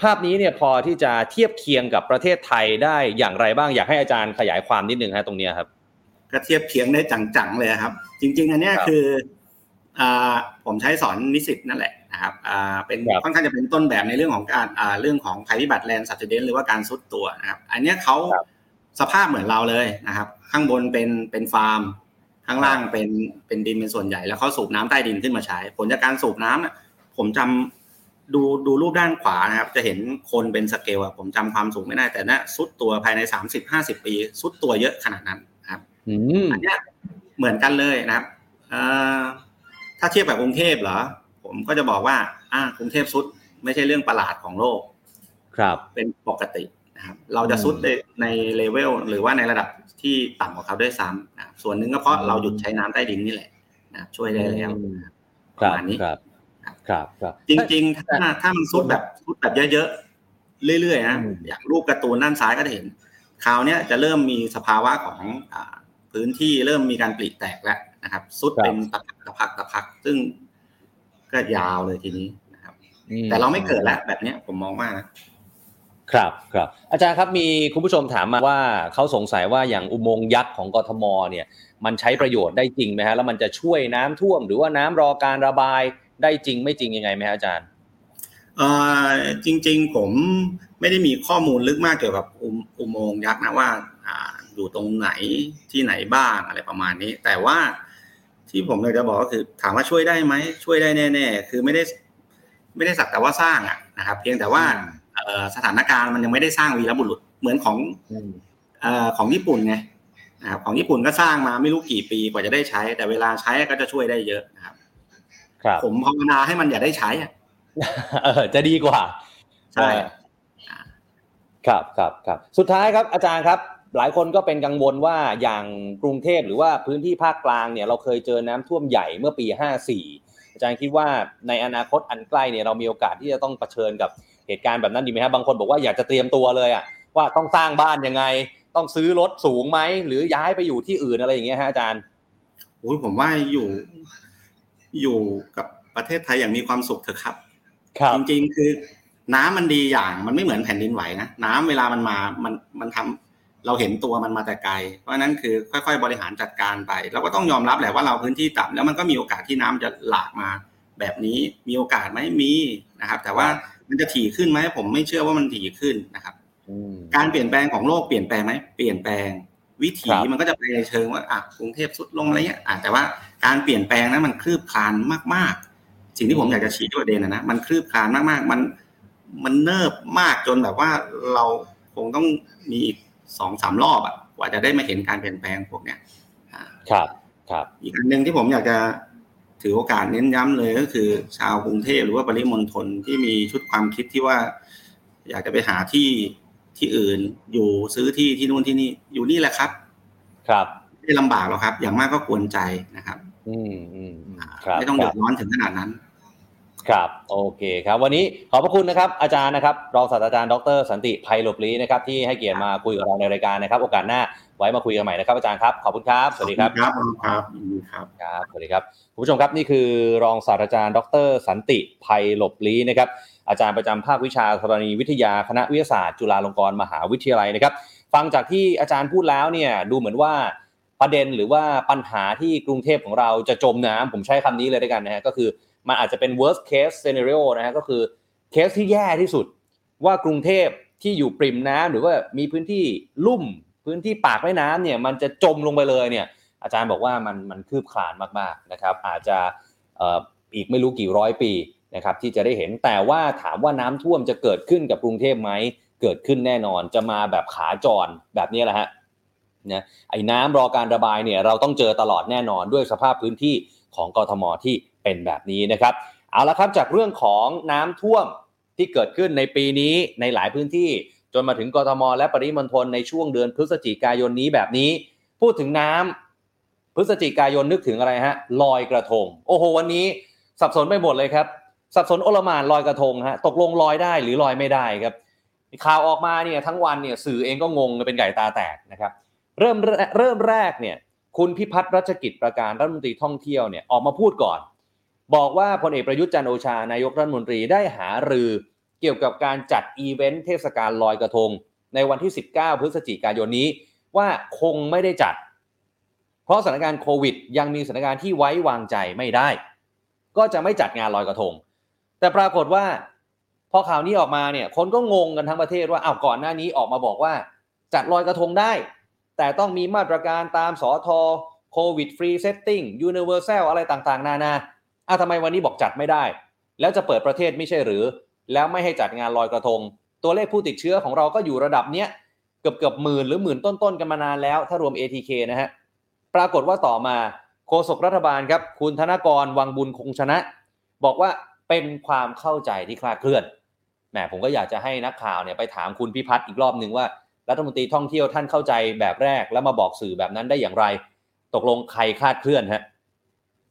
ภาพนี้เนี่ยพอที่จะเทียบเคียงกับประเทศไทยได้อย่างไรบ้างอยากให้อาจารย์ขยายความนิดนึงฮะตรงเนี้ยครับก็เทียบเคียงได้จังๆเลยครับ จริง ๆ อันเนี้ยครับคืออ่าผมใช้สอนนิสิตนั่นแหละนะครับอ่าเป็นครับค่อนข้างจะเป็นต้นแบบในเรื่องของการอ่าเรื่องของภัยพิบัติแลนด์สัตว์เดนหรือว่าการซุดตัวนะครับ อันเนี้ยเขาครับสภาพเหมือนเราเลยนะครับ ข้างบนเป็นเป็นฟาร์ม ข้างล่างเป็นเป็นดินเป็นส่วนใหญ่แล้วเขาสูบน้ำใต้ดินขึ้นมาใช้ ผลจากการสูบน้ำน่ะผมจำดูดูรูปด้านขวานะครับ จะเห็นคนเป็นสเกลอะผมจำความสูงไม่ได้แต่น่ะทรุดตัวภายในสามสิบห้าสิบปีทรุดตัวเยอะขนาดนั้นนะครับอืมอันเนี้ยเหมือนกันเลยนะครับเอ่อถ้าเทียบกับกรุงเทพเหรอ ผมก็จะบอกว่า อ่ากรุงเทพทรุดไม่ใช่เรื่องประหลาดของโลก ครับ เป็นปกติ นะครับเราจะทรุดในในเลเวลหรือว่าในระดับที่ต่ำกว่าเขาด้วยซ้ำนะครับส่วนหนึ่งก็เพราะเราหยุดใช้น้ำใต้ดินนี่แหละนะครับช่วยได้แล้วนะครับปครัระบมาณนี้ครับครับครับ จริงๆ ถ้าถ้ามันซุดแบบซุดแบบเยอะๆเรื่อยๆนะอืมอย่างรูปการ์ตูนด้านซ้ายก็จะเห็นคราวเนี้ยจะเริ่มมีสภาวะของอ่าพื้นที่เริ่มมีการปลีแตกแล้วนะครับซุดเป็นตะพักตะพักตะพัก ซึ่งก็ยาวเลยทีนี้นะครับอืมแต่เราไม่เกิดแล้วแบบเนี้ยผมมองว่านะ ครับครับอาจารย์ครับมีคุณผู้ชมถามมาว่าเขาสงสัยว่าอย่างอุโมงค์ยักษ์ของกทมเนี่ยมันใช้ประโยชน์ได้จริงไหมฮะแล้วมันจะช่วยน้ำท่วม หรือว่าน้ำรอการระบายได้จริงไม่จริงยังไงไหมฮะอาจารย์เอ่อจริง ๆ ผมไม่ได้มีข้อมูลลึกมากเกี่ยวกับอุมอุโมงค์ยักษ์นะว่าอ่าอยู่ตรงไหนที่ไหนบ้างอะไรประมาณนี้ แต่ว่าที่ผมอยากจะบอกก็คือถามว่าช่วยได้ไหมช่วยได้แน่ ๆ คือไม่ได้ไม่ได้สักแต่ว่าสร้างอะนะครับ เพียงแต่ว่าอืมเอ่อ สถานการณ์มันยังไม่ได้สร้างวีรบุรุษเหมือนของอืมเอ่อของญี่ปุ่นไงนะครับของญี่ปุ่นก็สร้างมาไม่รู้กี่ปีกว่าจะได้ใช้ แต่เวลาใช้ก็จะช่วยได้เยอะนะครับ ครับ ผมภาวนาให้มันอย่าได้ใช้อะเออจะดีกว่า ใช่ครับครับครับสุดท้ายครับอาจารย์ครับ หลายคนก็เป็นกังวลว่าอย่างกรุงเทพหรือว่าพื้นที่ภาคกลางเนี่ยเราเคยเจอน้ำท่วมใหญ่เมื่อปี 54 อาจารย์คิดว่าในอนาคตอันใกล้เนี่ยเรามีโอกาสที่จะต้องเผชิญกับ เหตุการณ์แบบนั้นดีไหมครับบางคนบอกว่าอยากจะเตรียมตัวเลยอะว่าต้องสร้างบ้านยังไง ต้องซื้อรถสูงไหมหรือย้ายไปอยู่ที่อื่นอะไรอย่างเงี้ยฮะอาจารย์โอ้ยผมว่าอยู่อยู่กับประเทศไทยอย่างมีความสุขเถอะครับ ครับจริงๆคือ น้ำมันดีอย่างมันไม่เหมือนแผ่นดินไหวนะน้ำเวลามันมามันมันทำเราเห็นตัวมันมาแต่ไกล เพราะฉะนั้นคือค่อย ๆ บริหารจัดการไป เราก็ต้องยอมรับแหละว่าเราพื้นที่ต่ำแล้วมันก็มีโอกาสที่น้ำจะหลากมา แบบนี้มีโอกาสไหมมีนะครับ แต่ว่ามันจะถี่ขึ้นไหมผมไม่เชื่อว่ามันถี่ขึ้นนะครับอืมการเปลี่ยนแปลงของโลกเปลี่ยนแปลงไหมเปลี่ยนแปลงวิถีครับมันก็จะไปในเชิงว่าอะกรุงเทพสุดลงอะไรเงี้ยอะแต่ว่าการเปลี่ยนแปลงนั้นมันคลืบคลานมาก ๆ สิ่งที่ผมอยากจะชี้ประเด็นนะนะมันคลืบคลานมากๆ มันมันเนิบมากจนแบบว่าเราคงต้องมีอีกสองสามรอบอะกว่าจะได้มาเห็นการเปลี่ยนแปลงพวกเนี้ยอ่าครับ ครับ อีกอันหนึ่งที่ผมอยากจะ ถือโอกาสเน้นย้ำเลยก็คือ ชาวกรุงเทพหรือว่าปริมณฑลที่มีชุดความคิดที่ว่า อยากจะไปหาที่ที่อื่น อยู่ซื้อที่ที่นู่นที่นี่อยู่นี่แหละครับ ครับไม่ได้ลำบากหรอกครับ อย่างมากก็กวนใจนะครับ อืมอืมอืมครับไม่ต้องคเดืรัอบดร้อนถึงขนาดนั้น ครับโอเคครับ วันนี้ขอบพระคุณนะครับ อาจารย์นะครับรองศาสตราจารย์ดรสันติไพโลปลีนะครับ ที่ให้เกียรติมาคุยกับเราในรายการนะครับ โอกาสหน้า ไว้มาคุยกันใหม่นะครับอาจารย์ครับ ขอบคุณครับ สวัสดีครับ ครับครับยินดีครับครับ สวัสดีครับ คุณผู้ชมครับนี่คือรองศาสตราจารย์ ดร สันติไพหลบลีนะครับ อาจารย์ประจำภาควิชาธรณีวิทยาคณะวิทยาศาสตร์ จุฬาลงกรณ์มหาวิทยาลัยนะครับ ฟังจากที่อาจารย์พูดแล้วเนี่ยดูเหมือนว่าประเด็นหรือว่าปัญหาที่กรุงเทพของเราจะจมน้ำผมใช้คำนี้เลยด้วยกันนะฮะก็คือมันอาจจะเป็น worst case scenario นะฮะก็คือเคสที่แย่ที่สุดว่ากรุงเทพที่อยู่ปริมน้ำหรือว่ามีพื้นที่ลุ่ม พื้นที่ปากแม่น้ำเนี่ยมันจะจมลงไปเลยเนี่ยอาจารย์บอกว่ามันมันคืบคลานมากๆนะครับอาจจะอีกไม่รู้กี่ร้อยปีนะครับที่จะได้เห็นแต่ว่าถามว่าน้ำท่วมจะเกิดขึ้นกับกรุงเทพไหมเกิดขึ้นแน่นอนจะมาแบบขาจรแบบนี้แหละฮะนะไอ้น้ำรอการระบายเนี่ยเราต้องเจอตลอดแน่นอนด้วยสภาพพื้นที่ของกทมที่เป็นแบบนี้นะครับเอาละครับจากเรื่องของน้ำท่วมที่เกิดขึ้นในปีนี้ในหลายพื้นที่ จนมาถึงกทม และปริมณฑลในช่วงเดือนพฤศจิกายนนี้แบบนี้ พูดถึงน้ำพฤศจิกายนนึกถึงอะไรฮะลอยกระทง โอ้โหวันนี้สับสนไปหมดเลยครับ สับสนโอลมานลอยกระทงฮะตกลงลอยได้หรือลอยไม่ได้ครับ ข่าวออกมาเนี่ยทั้งวันเนี่ยสื่อเองก็งงเป็นไก่ตาแตกนะครับ เริ่มแรเริ่มแรกเนี่ยคุณพิพัฒน์รัชกิจประการรัฐมนตรีท่องเที่ยวเนี่ยออกมาพูดก่อน บอกว่าพลเอกประยุทธ์จันโอชานายกรัฐมนตรีได้หารือ เกี่ยวกับการจัดอีเวนต์เทศกาลลอยกระทง ในวันที่ 19 พฤศจิกายนนี้ว่าคงไม่ได้จัด เพราะสถานการณ์โควิด ยังมีสถานการณ์ที่ไว้วางใจไม่ได้ ก็จะไม่จัดงานลอยกระทง แต่ปรากฏว่า พอข่าวนี้ออกมาเนี่ยคนก็งงกันทั้งประเทศว่าอ้าวก่อนหน้านี้ออกมาบอกว่า จัดลอยกระทงได้ แต่ต้องมีมาตรการตามสธ. COVID Free Setting Universal อะไรต่างๆ นานาอ้าวทำไมวันนี้บอกจัดไม่ได้ แล้วจะเปิดประเทศไม่ใช่หรือ แล้วไม่ให้จัดงานลอยกระทง ตัวเลขผู้ติดเชื้อของเราก็อยู่ระดับเนี้ยเกือบเกือบหมื่นหรือหมื่นต้นๆกันมานานแล้ว ถ้ารวม ATK นะฮะปรากฏว่าต่อมาโฆษกรัฐบาลครับ คุณธนกรวังบุญคงชนะ บอกว่าเป็นความเข้าใจที่คลาดเคลื่อนแหมผมก็อยากจะให้นักข่าวเนี่ยไปถามคุณพิพัฒน์อีกรอบหนึ่งว่ารัฐมนตรีท่องเที่ยวท่านเข้าใจแบบแรก แล้วมาบอกสื่อแบบนั้นได้อย่างไร ตกลงใครคลาดเคลื่อนฮะ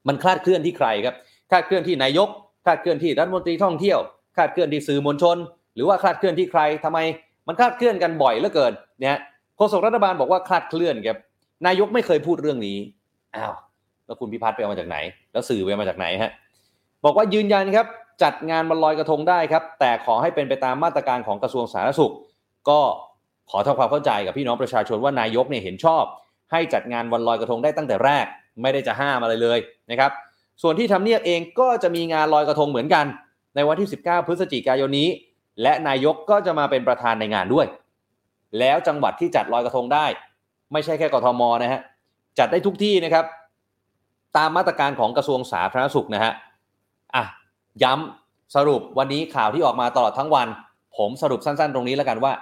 มันคลาดเคลื่อนที่ใครครับคลาดเคลื่อนที่นายกคลาดเคลื่อนที่รัฐมนตรีท่องเที่ยว คลาดเคลื่อนที่สื่อมวลชน หรือว่าคลาดเคลื่อนที่ใครทำไม มันคลาดเคลื่อนกันบ่อยเหลือเกินเนี่ยโฆษกรัฐบาลบอกว่าคลาดเคลื่อนครับนายกไม่เคยพูดเรื่องนี้อ้าวแล้วคุณพิพัฒน์ไปเอามาจากไหน แล้วสื่อไปเอามาจากไหนฮะบอกว่ายืนยันครับจัดงานวันลอยกระทงได้ครับ แต่ขอให้เป็นไปตามมาตรการของกระทรวงสาธารณสุข ก็ขอทำความเข้าใจกับพี่น้องประชาชนว่านายกเนี่ยเห็นชอบ ให้จัดงานวันลอยกระทงได้ตั้งแต่แรก ไม่ได้จะห้ามอะไรเลยนะครับ ส่วนที่ทำเนียบเองก็จะมีงานลอยกระทงเหมือนกัน ในวันที่ 19 พฤศจิกายนนี้ และนายกก็จะมาเป็นประธานในงานด้วย แล้วจังหวัดที่จัดลอยกระทงได้ ไม่ใช่แค่กทมนะฮะจัดได้ทุกที่นะครับ ตามมาตรการของกระทรวงสาธารณสุขนะฮะอะย้ำสรุปวันนี้ข่าวที่ออกมาตลอดทั้งวัน ผมสรุปสั้น ๆ ตรงนี้แล้วกันว่า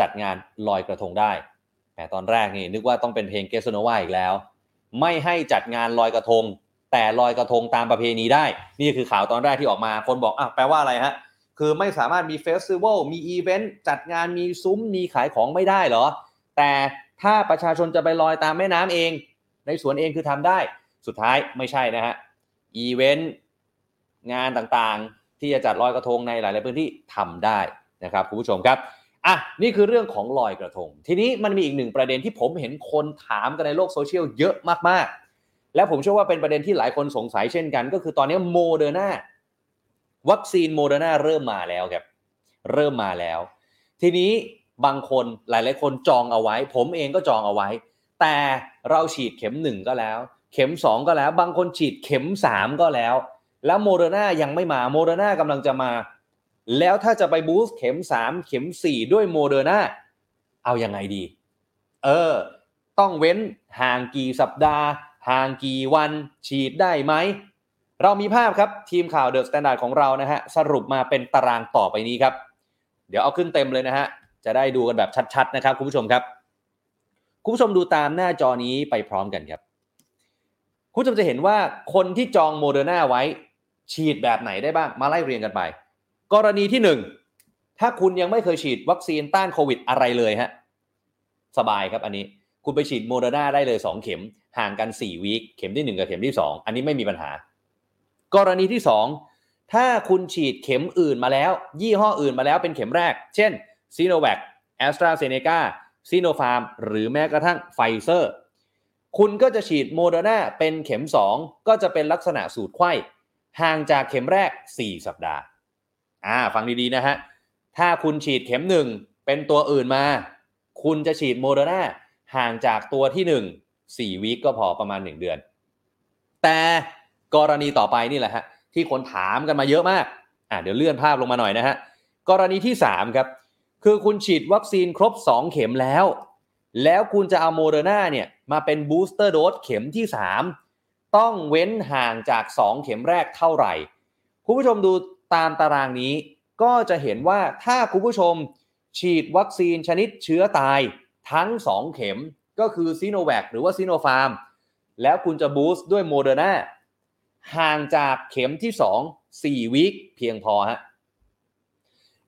จัดงานลอยกระทงได้แต่ตอนแรกนี่นึกว่าต้องเป็นเพลง Getsunova อีกแล้ว ไม่ให้จัดงานลอยกระทง แต่ลอยกระทงตามประเพณีได้ นี่คือข่าวตอนแรกที่ออกมาคนบอกอะแปลว่าอะไรฮะ คือไม่สามารถมี festival มีอีเวนต์จัดงานมีซุ้มมีขายของไม่ได้เหรอ แต่ถ้าประชาชนจะไปลอยตามแม่น้ำเอง ในสวนเองคือทำได้ สุดท้ายไม่ใช่นะฮะอีเวนต์งานต่างๆ ที่จะจัดลอยกระทงในหลาย ๆ พื้นที่ทำได้นะครับคุณผู้ชมครับอะนี่คือเรื่องของลอยกระทง ทีนี้มันมีอีกหนึ่งประเด็นที่ผมเห็นคนถามกันในโลกโซเชียลเยอะมากๆ และผมเชื่อว่าเป็นประเด็นที่หลายคนสงสัยเช่นกัน ก็คือตอนนี้โมเดอร์นาวัคซีนโมเดอร์นาเริ่มมาแล้วครับ เริ่มมาแล้ว ทีนี้บางคนหลาย ๆ คนจองเอาไว้ ผมเองก็จองเอาไว้ แต่เราฉีดเข็มหนึ่งก็แล้ว เข็มสองก็แล้ว บางคนฉีดเข็มสามก็แล้ว แล้วโมเดอร์นายังไม่มาโมเดอร์นากำลังจะมา แล้วถ้าจะไป boost เข็มสามเข็มสี่ด้วยโมเดอร์นาเอายังไงดี เออ ต้องเว้นห่างกี่สัปดาห์ ห่างกี่วันฉีดได้ไหม เรามีภาพครับทีมข่าว The Standard ของเรานะฮะสรุปมาเป็นตารางต่อไปนี้ครับ เดี๋ยวเอาขึ้นเต็มเลยนะฮะจะได้ดูกันแบบชัดๆนะครับคุณผู้ชมครับ คุณผู้ชมดูตามหน้าจอนี้ไปพร้อมกันครับคุณผู้ชมจะเห็นว่าคนที่จองโมเดอร์นาไว้ ฉีดแบบไหนได้บ้างมาไล่เรียงกันไป กรณีที่ 1 ถ้าคุณยังไม่เคยฉีดวัคซีนต้านโควิดอะไรเลยฮะสบายครับอันนี้ คุณไปฉีดโมเดอร์นาได้เลย 2 เข็มห่างกัน 4 week เข็มที่ 1 กับเข็มที่ 2 อันนี้ไม่มีปัญหา กรณีที่ 2 ถ้าคุณฉีดเข็มอื่นมาแล้ว ยี่ห้ออื่นมาแล้วเป็นเข็มแรก เช่นซีโนแวคแอสตราเซเนกาซีโนฟาร์มหรือแม้กระทั่งไฟเซอร์คุณก็จะฉีดโมเดอร์นาเป็นเข็ม 2 ก็จะเป็นลักษณะสูตรไขว้ห่างจากเข็มแรก 4 สัปดาห์อ่าฟังดีๆนะฮะถ้าคุณฉีดเข็ม 1 เป็นตัวอื่นมา คุณจะฉีดโมเดอร์นา ห่างจากตัวที่ 1 4 week ก็พอประมาณ 1 เดือน แต่กรณีต่อไปนี่แหละฮะที่คนถามกันมาเยอะมากอ่าเดี๋ยวเลื่อนภาพลงมาหน่อยนะฮะกรณีที่ 3 ครับ คือคุณฉีดวัคซีนครบ 2 เข็มแล้ว แล้วคุณจะเอาโมเดอร์นาเนี่ยมาเป็น booster dose เข็มที่ 3 ต้องเว้นห่างจาก 2 เข็มแรกเท่าไหร่ คุณผู้ชมดูตามตารางนี้ก็จะเห็นว่าถ้าคุณผู้ชมฉีดวัคซีนชนิดเชื้อตาย ทั้ง 2 เข็มก็คือซีโนแวคหรือว่าซีโนฟาร์มแล้วคุณจะ boost ด้วยโมเดอร์นาห่างจากเข็มที่ 2 4 week เพียงพอฮะ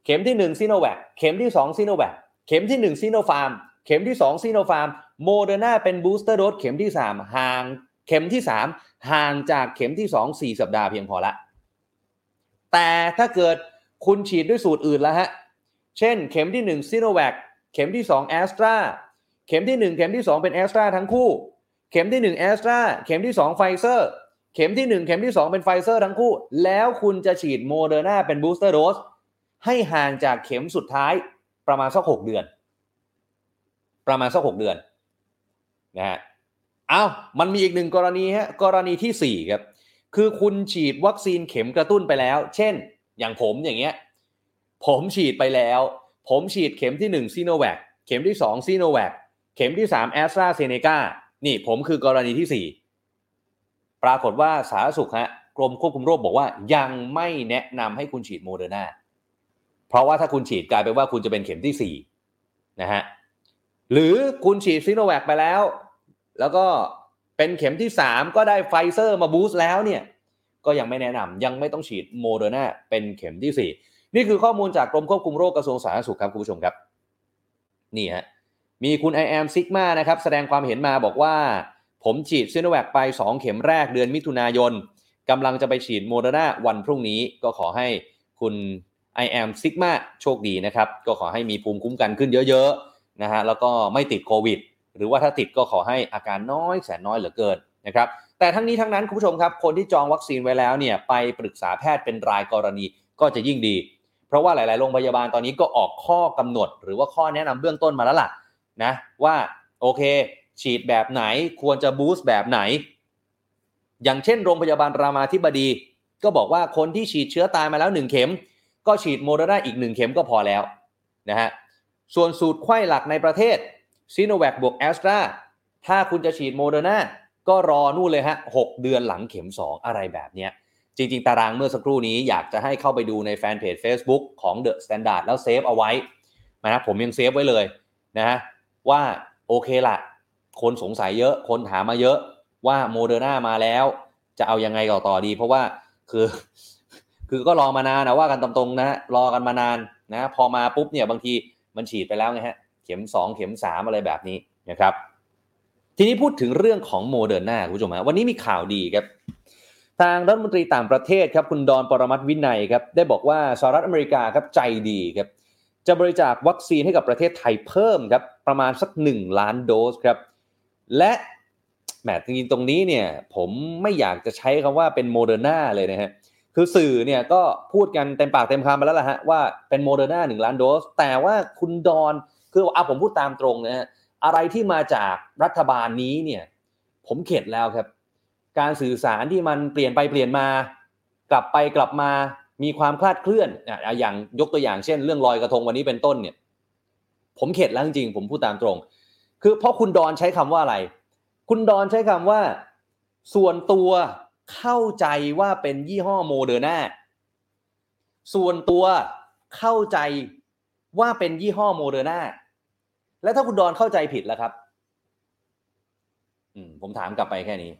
เข็มที่1ซีโนแวคเข็มที่2ซีโนแวคเข็มที่1ซีโนฟาร์มเข็มที่2ซีโนฟาร์มโมเดอร์นาเป็น booster dose เข็มที่ 3 ห่างเข็มที่ 3 ห่างจากเข็มที่ 2 4 สัปดาห์เพียงพอละ แต่ถ้าเกิดคุณฉีดด้วยสูตรอื่นแล้วฮะ เช่นเข็มที่1ซีโนแวค เข็มที่2แอสตราเข็มที่ 1 เข็มที่ 2 เป็นแอสตราทั้งคู่ เข็มที่ 1แอสตราเข็มที่2ไฟเซอร์เข็มที่ 1 เข็มที่ 2 เป็นไฟเซอร์ทั้งคู่ แล้วคุณจะฉีดโมเดอร์นาเป็น booster dose ให้ห่างจากเข็มสุดท้ายประมาณสักหกเดือน ประมาณสักหกเดือนนะฮะอ้าวมันมีอีกหนึ่งกรณีฮะกรณีที่สี่ครับ คือคุณฉีดวัคซีนเข็มกระตุ้นไปแล้ว เช่น อย่างผมอย่างเงี้ย ผมฉีดไปแล้ว ผมฉีดเข็มที่หนึ่งซีโนแวคเข็มที่สองซีโนแวคเข็มที่สามแอสตราเซเนกานี่ผมคือกรณีที่สี่ปรากฏว่าสาธารณสุขฮะกรมควบคุมโรคบอกว่ายังไม่แนะนำให้คุณฉีดโมเดอร์นาเพราะว่าถ้าคุณฉีดกลายเป็นว่าคุณจะเป็นเข็มที่4นะฮะหรือคุณฉีดซีโนแวคไปแล้ว แล้วก็เป็นเข็มที่ 3 ก็ได้ไฟเซอร์มา boost แล้วเนี่ยก็ยังไม่แนะนำยังไม่ต้องฉีดโมเดอร์นาเป็นเข็มที่ นี่คือข้อมูลจากกรมควบคุมโรคกระทรวงสาธารณสุขครับคุณผู้ชมครับ นี่ฮะมีคุณ I am Sigma นะครับ แสดงความเห็นมาบอกว่า ผมฉีดซีโนแวคไป 2 เข็มแรกเดือนมิถุนายนกำลังจะไปฉีดโมเดอร์นาวันพรุ่งนี้ก็ขอให้คุณ I am Sigma โชคดีนะครับ ก็ขอให้มีภูมิคุ้มกันขึ้นเยอะๆนะฮะแล้วก็ไม่ติดโควิด หรือว่าถ้าติดก็ขอให้อาการน้อยแสนน้อยเหลือเกินนะครับแต่ทั้งนี้ทั้งนั้นคุณผู้ชมครับ คนที่จองวัคซีนไว้แล้วเนี่ยไปปรึกษาแพทย์เป็นรายกรณีก็จะยิ่งดี เพราะว่าหลาย ๆ โรงพยาบาลตอนนี้ก็ออกข้อกำหนด หรือว่าข้อแนะนำเบื้องต้นมาแล้วล่ะนะว่าโอเค ฉีดแบบไหนควรจะบูสต์แบบไหน อย่างเช่น โรงพยาบาลรามาธิบดี ก็บอกว่าคนที่ฉีดเชื้อตายมาแล้ว 1 เข็ม ก็ฉีดโมเดอร์นาอีก 1 เข็มก็พอแล้วนะฮะส่วนสูตรไขว้หลักในประเทศซีโนแวคบวกแอสตราถ้าคุณจะฉีดโมเดอร์นาก็รอนู่นเลยฮะ6เดือนหลังเข็ม 2 อะไรแบบเนี้ย จริง ๆ ตารางเมื่อสักครู่นี้อยากจะให้เข้าไปดูในแฟนเพจ Facebook ของ The Standard แล้ว save เอาไว้นะผมยัง save ไว้เลยนะฮะว่าโอเคละคนสงสัยเยอะคนถามมาเยอะว่าโมเดอร์นามาแล้ว จะเอายังไงต่อต่อดี เพราะว่าคือคือก็รอมานานนะว่ากันตรงๆนะรอกันมานานนะพอมาปุ๊บเนี่ยบางทีมันฉีดไปแล้วไงฮะเข็ม 2 เข็ม 3 อะไรแบบนี้นะครับ ทีนี้พูดถึงเรื่องของโมเดอร์นาคุณผู้ชมฮะวันนี้มีข่าวดีครับ ทางรัฐมนตรีต่างประเทศครับคุณดอนปรมัตถวินัยครับได้บอกว่าสหรัฐอเมริกาครับใจดีครับจะบริจาควัคซีนให้กับประเทศไทยเพิ่มครับประมาณสัก 1 ล้านโดสครับและแหมจริงๆตรงนี้เนี่ยผมไม่อยากจะใช้คำว่าเป็นโมเดอร์นาเลยนะฮะคือสื่อเนี่ยก็พูดกันเต็มปากเต็มคำไปแล้วล่ะฮะว่าเป็นโมเดอร์นาหนึ่งล้านโดส แต่ว่าคุณดอนคือเอาผมพูดตามตรงนะฮะอะไรที่มาจากรัฐบาลนี้เนี่ยผมเข็ดแล้วครับ การสื่อสารที่มันเปลี่ยนไปเปลี่ยนมา กลับไปกลับมามีความคลาดเคลื่อนอย่างยกตัวอย่างเช่น เรื่องลอยกระทงวันนี้เป็นต้นเนี่ย ผมเข็ดแล้วจริงผมพูดตามตรง คือเพราะคุณดอนใช้คำว่าอะไร คุณดอนใช้คำว่า ส่วนตัวเข้าใจว่าเป็นยี่ห้อโมเดอร์นาส่วนตัวเข้าใจว่าเป็นยี่ห้อโมเดอร์นาแล้วถ้าคุณดอนเข้าใจผิดแล้วครับ อืมผมถามกลับไปแค่นี้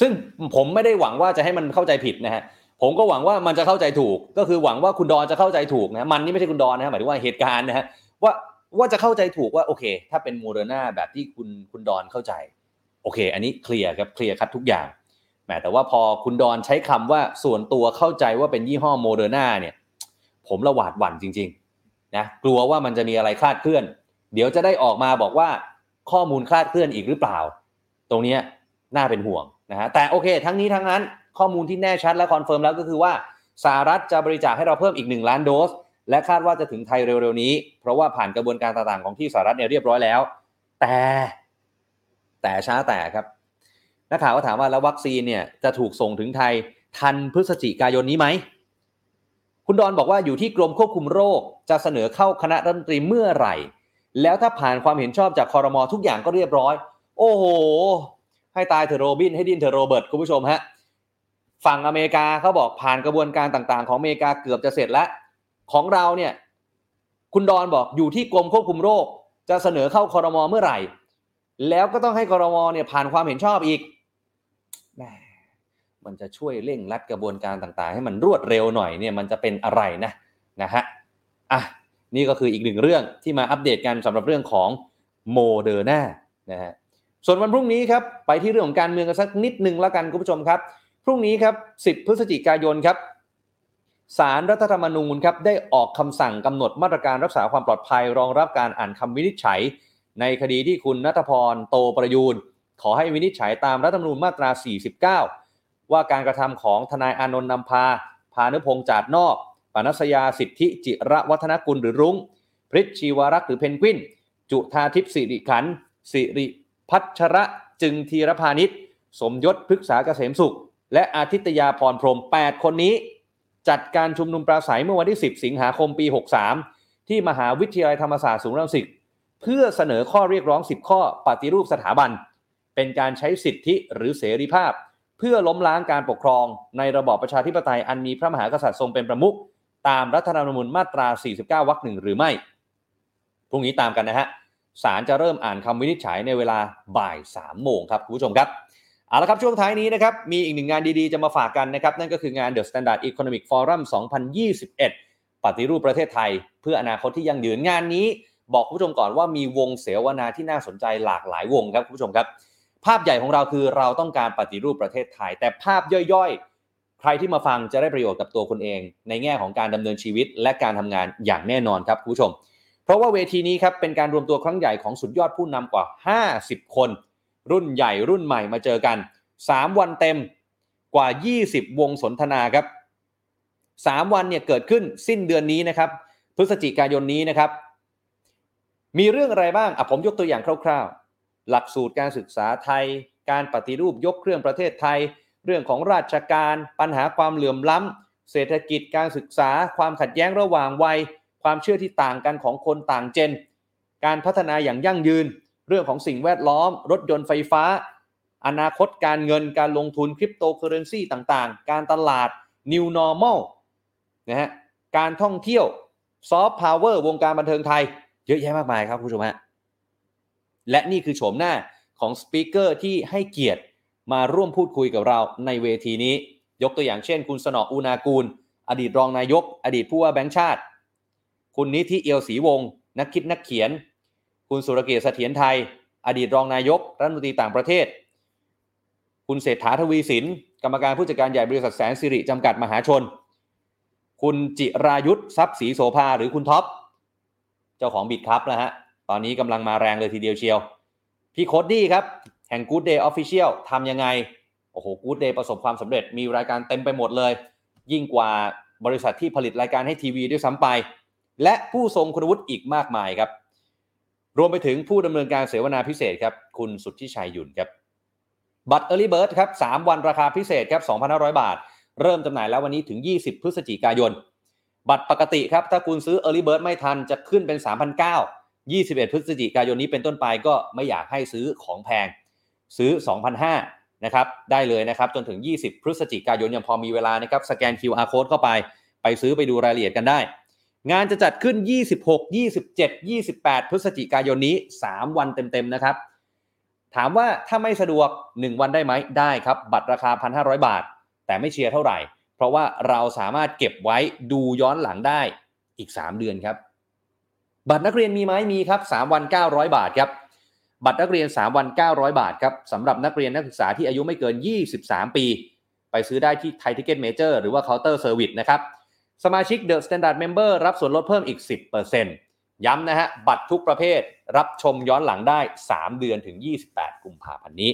ซึ่งผมไม่ได้หวังว่าจะให้มันเข้าใจผิดนะฮะผมก็หวังว่ามันจะเข้าใจถูก ก็คือหวังว่าคุณดอนจะเข้าใจถูกนะมันนี่ไม่ใช่คุณดอนนะหมายถึงว่าเหตุการณ์นะฮะว่าว่าจะเข้าใจถูกว่าโอเค ถ้าเป็นโมเดอร์นาแบบที่คุณคุณดอนเข้าใจ โอเค อันนี้ clear ครับ clear cut ทุกอย่างแหมแต่ว่าพอคุณดอนใช้คำว่าส่วนตัวเข้าใจว่าเป็นยี่ห้อโมเดอร์นาเนี่ย ผมระหวาดหวั่นจริงๆนะกลัวว่ามันจะมีอะไรคลาดเคลื่อน เดี๋ยวจะได้ออกมาบอกว่าข้อมูลคลาดเคลื่อนอีกหรือเปล่า ตรงนี้น่าเป็นห่วง นะฮะแต่โอเค ทั้งนี้ทั้งนั้นข้อมูลที่แน่ชัดและ confirm แล้วก็คือว่าสหรัฐจะบริจาคให้เราเพิ่มอีก 1 ล้านโดส และคาดว่าจะถึงไทยเร็วๆนี้ เพราะว่าผ่านกระบวนการต่างๆของที่สหรัฐเนี่ยเรียบร้อยแล้ว แต่แต่ช้าแต่ครับนักข่าวก็ถามว่าแล้ววัคซีนเนี่ยจะถูกส่งถึงไทยทันพฤศจิกายนนี้ไหมคุณดอนบอกว่าอยู่ที่กรมควบคุมโรคจะเสนอเข้าคณะรัฐมนตรีเมื่อไหร่ แล้วถ้าผ่านความเห็นชอบจากคอรมอทุกอย่างก็เรียบร้อย โอ้โห ให้ตายเถอโรบินให้ดิ้นเถอโรเบิร์ตคุณผู้ชมฮะฝั่งอเมริกาเขาบอกผ่านกระบวนการต่างๆ ของอเมริกาเกือบจะเสร็จแล้วของเราเนี่ยคุณดอนบอกอยู่ที่กรมควบคุมโรค จะเสนอเข้าคอรมอเมื่อไหร่ แล้วก็ต้องให้คอรมอเนี่ยผ่านความเห็นชอบอีกแหมมันจะช่วยเร่งรัดกระบวนการต่างๆ ให้มันรวดเร็วหน่อยเนี่ยมันจะเป็นอะไรนะนะฮะอะนี่ก็คืออีกหนึ่งเรื่องที่มาอัปเดตกันสำหรับเรื่องของโมเดอร์นานะฮะ ส่วนวันพรุ่งนี้ครับไปที่เรื่องของการเมืองกันสักนิดหนึ่งแล้วกันคุณผู้ชมครับ พรุ่งนี้ครับ 10 พฤศจิกายนครับสารรัฐธรรมนูญครับได้ออกคำสั่งกำหนดมาตรการรักษาความปลอดภัย รองรับการอ่านคำวินิจฉัย ในคดีที่คุณนัทพรโตประยูนขอให้วินิจฉัยตามรัฐธรรมนูญมาตรา 49 ว่าการกระทำของทนายอานนท์นำพา พานุพงษ์จาดนอกปนัสยาสิทธิจิระวัฒนกุลหรือรุง้งพริชชีวรักษ์หรือเพนกวิน จุธาทิพย์สิริขันสิริ พัชระจึงธีรพาณิชย์ สมยศพฤกษาเกษมสุข และอาทิตยาพรพรม 8 คนนี้ จัดการชุมนุมปราศัยเมื่อวันที่ 10 สิงหาคมปี 63 ที่มหาวิทยาลัยธรรมศาสตร์ศูนย์รังสิตเพื่อเสนอข้อเรียกร้อง 10 ข้อปฏิรูปสถาบัน เป็นการใช้สิทธิหรือเสรีภาพ เพื่อล้มล้างการปกครอง ในระบอบประชาธิปไตยอันมีพระมหากษัตริย์ทรงเป็นประมุขตามรัฐธรรมนูญมาตรา 49 วรรคหนึ่งหรือไม่ พรุ่งนี้ตามกันนะฮะ ศาลจะเริ่มอ่านคำวินิจฉัยในเวลาบ่าย3โมงครับคุณผู้ชมครับเอาละครับช่วงท้ายนี้นะครับมีอีกหนึ่งงานดีๆ จะมาฝากกันนะครับ นั่นก็คืองาน The Standard Economic Forum 2021 ปฏิรูปประเทศไทย เพื่ออนาคตที่ยั่งยืนงานนี้ บอกคุณผู้ชมก่อนว่ามีวงเสวนาที่น่าสนใจหลากหลายวงครับคุณผู้ชมครับ ภาพใหญ่ของเราคือเราต้องการปฏิรูปประเทศไทย แต่ภาพย่อยๆ ใครที่มาฟังจะได้ประโยชน์กับตัวคุณเอง ในแง่ของการดำเนินชีวิตและการทำงานอย่างแน่นอนครับคุณผู้ชม เพราะว่าเวทีนี้ครับเป็นการรวมตัวครั้งใหญ่ของสุดยอดผู้นำกว่า 50 คน รุ่นใหญ่รุ่นใหม่มาเจอกัน 3 วันเต็มกว่า 20 วงสนทนาครับ 3 วันเนี่ยเกิดขึ้นสิ้นเดือนนี้นะครับ พฤศจิกายนนี้นะครับ มีเรื่องอะไรบ้างอะผมยกตัวอย่างคร่าวๆ หลักสูตรการศึกษาไทย การปฏิรูปยกเครื่องประเทศไทย เรื่องของราชการ ปัญหาความเหลื่อมล้ำเศรษฐกิจการศึกษา ความขัดแย้งระหว่างวัย ความเชื่อที่ต่างกันของคนต่างเจน การพัฒนาอย่างยั่งยืน เรื่องของสิ่งแวดล้อม รถยนต์ไฟฟ้า อนาคตการเงินการลงทุนคริปโตเคอเรนซีต่างๆ การตลาด New Normal นะฮะการท่องเที่ยวsoft power วงการบันเทิงไทย เยอะแยะมากมายครับคุณผู้ชมฮะและนี่คือโฉมหน้าของ speaker ที่ให้เกียรติมาร่วมพูดคุยกับเราในเวทีนี้ ยกตัวอย่างเช่น คุณเสนาะอูนากูล อดีตรองนายก อดีตผู้ว่าแบงค์ชาติ คุณนิธิเอียวศรีวงศ์นักคิดนักเขียน คุณสุรเกียรติเสถียรไทย อดีตรองนายกรัฐมนตรีต่างประเทศ คุณเศรษฐาทวีสิน กรรมการผู้จัดการใหญ่บริษัทแสนสิริจำกัดมหาชน คุณจิรายุทธทรัพย์ศรีโสภาหรือคุณท็อป เจ้าของ Bitkub นะฮะ ตอนนี้กำลังมาแรงเลยทีเดียวเชียว พี่โคดดี้ครับ แห่ง Good Day Official ทำยังไง โอ้โห Good Day ประสบความสำเร็จมีรายการเต็มไปหมดเลย ยิ่งกว่าบริษัทที่ผลิตรายการให้ทีวีด้วยซ้ำไป และผู้ทรงคุณวุฒิอีกมากมายครับ รวมไปถึงผู้ดำเนินการเสวนาพิเศษครับ คุณสุทธิชัย หยุ่นครับ บัตร Early Bird ครับ 3 วันราคาพิเศษครับ 2,500 บาท เริ่มจำหน่ายแล้ววันนี้ถึง 20 พฤศจิกายน บัตรปกติครับ ถ้าคุณซื้อ Early Bird ไม่ทันจะขึ้นเป็น 3,900 21 พฤศจิกายนนี้เป็นต้นไปก็ไม่อยากให้ซื้อของแพง ซื้อ 2,500นะครับได้เลยนะครับจนถึง 20 พฤศจิกายนยังพอมีเวลานะครับสแกน QR code เข้าไป ไปซื้อไปดูรายละเอียดกันได้ งานจะจัดขึ้น 26 27 28 พฤศจิกายนนี้ 3 วันเต็มๆนะครับ ถามว่าถ้าไม่สะดวก 1 วันได้ไหมได้ครับ บัตรราคา 1,500 บาท แต่ไม่เชียร์เท่าไหร่ เพราะว่าเราสามารถเก็บไว้ดูย้อนหลังได้อีก 3 เดือนครับ บัตรนักเรียนมีไหมมีครับ 3 วัน 900 บาทครับ บัตรนักเรียน 3 วัน 900 บาทครับสำหรับนักเรียนนักศึกษาที่อายุไม่เกิน 23 ปี ไปซื้อได้ที่ Thai Ticket Major หรือว่า Counter Service นะครับ สมาชิก The Standard Member รับส่วนลดเพิ่มอีก 10%ย้ำนะฮะ บัตรทุกประเภทรับชมย้อนหลังได้ 3 เดือนถึง 28 กุมภาพันธ์นี้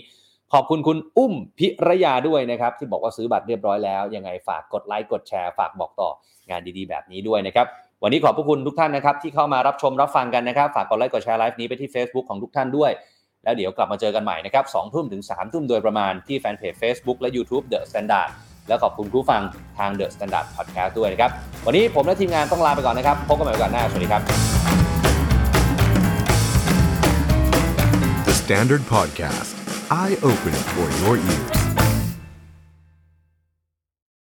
ขอบคุณคุณอุ้มพิรยาด้วยนะครับ ที่บอกว่าซื้อบัตรเรียบร้อยแล้ว ยังไงฝากกดไลค์กดแชร์ฝากบอกต่องานดีๆ แบบนี้ด้วยนะครับ วันนี้ขอบพระคุณทุกท่านนะครับ ที่เข้ามารับชมรับฟังกันนะครับ ฝากกดไลค์กดแชร์ไลฟ์นี้ไปที่ Facebook ของทุกท่านด้วยแล้วเดี๋ยวกลับมาเจอกันใหม่นะครับสองทุ่มถึง3ามทุ่มโดยประมาณที่แฟนเพจ Facebook และ YouTube The Standard แล้วขอบคุณผู้ฟังทาง The Standard Podcast ด้วยนะครับ วันนี้ผมและทีมงานต้องลาไปก่อนนะครับ พบกันใหม่โอกาสหน้า สวัสดีครับ The Standard Podcast, eye Open for your ears.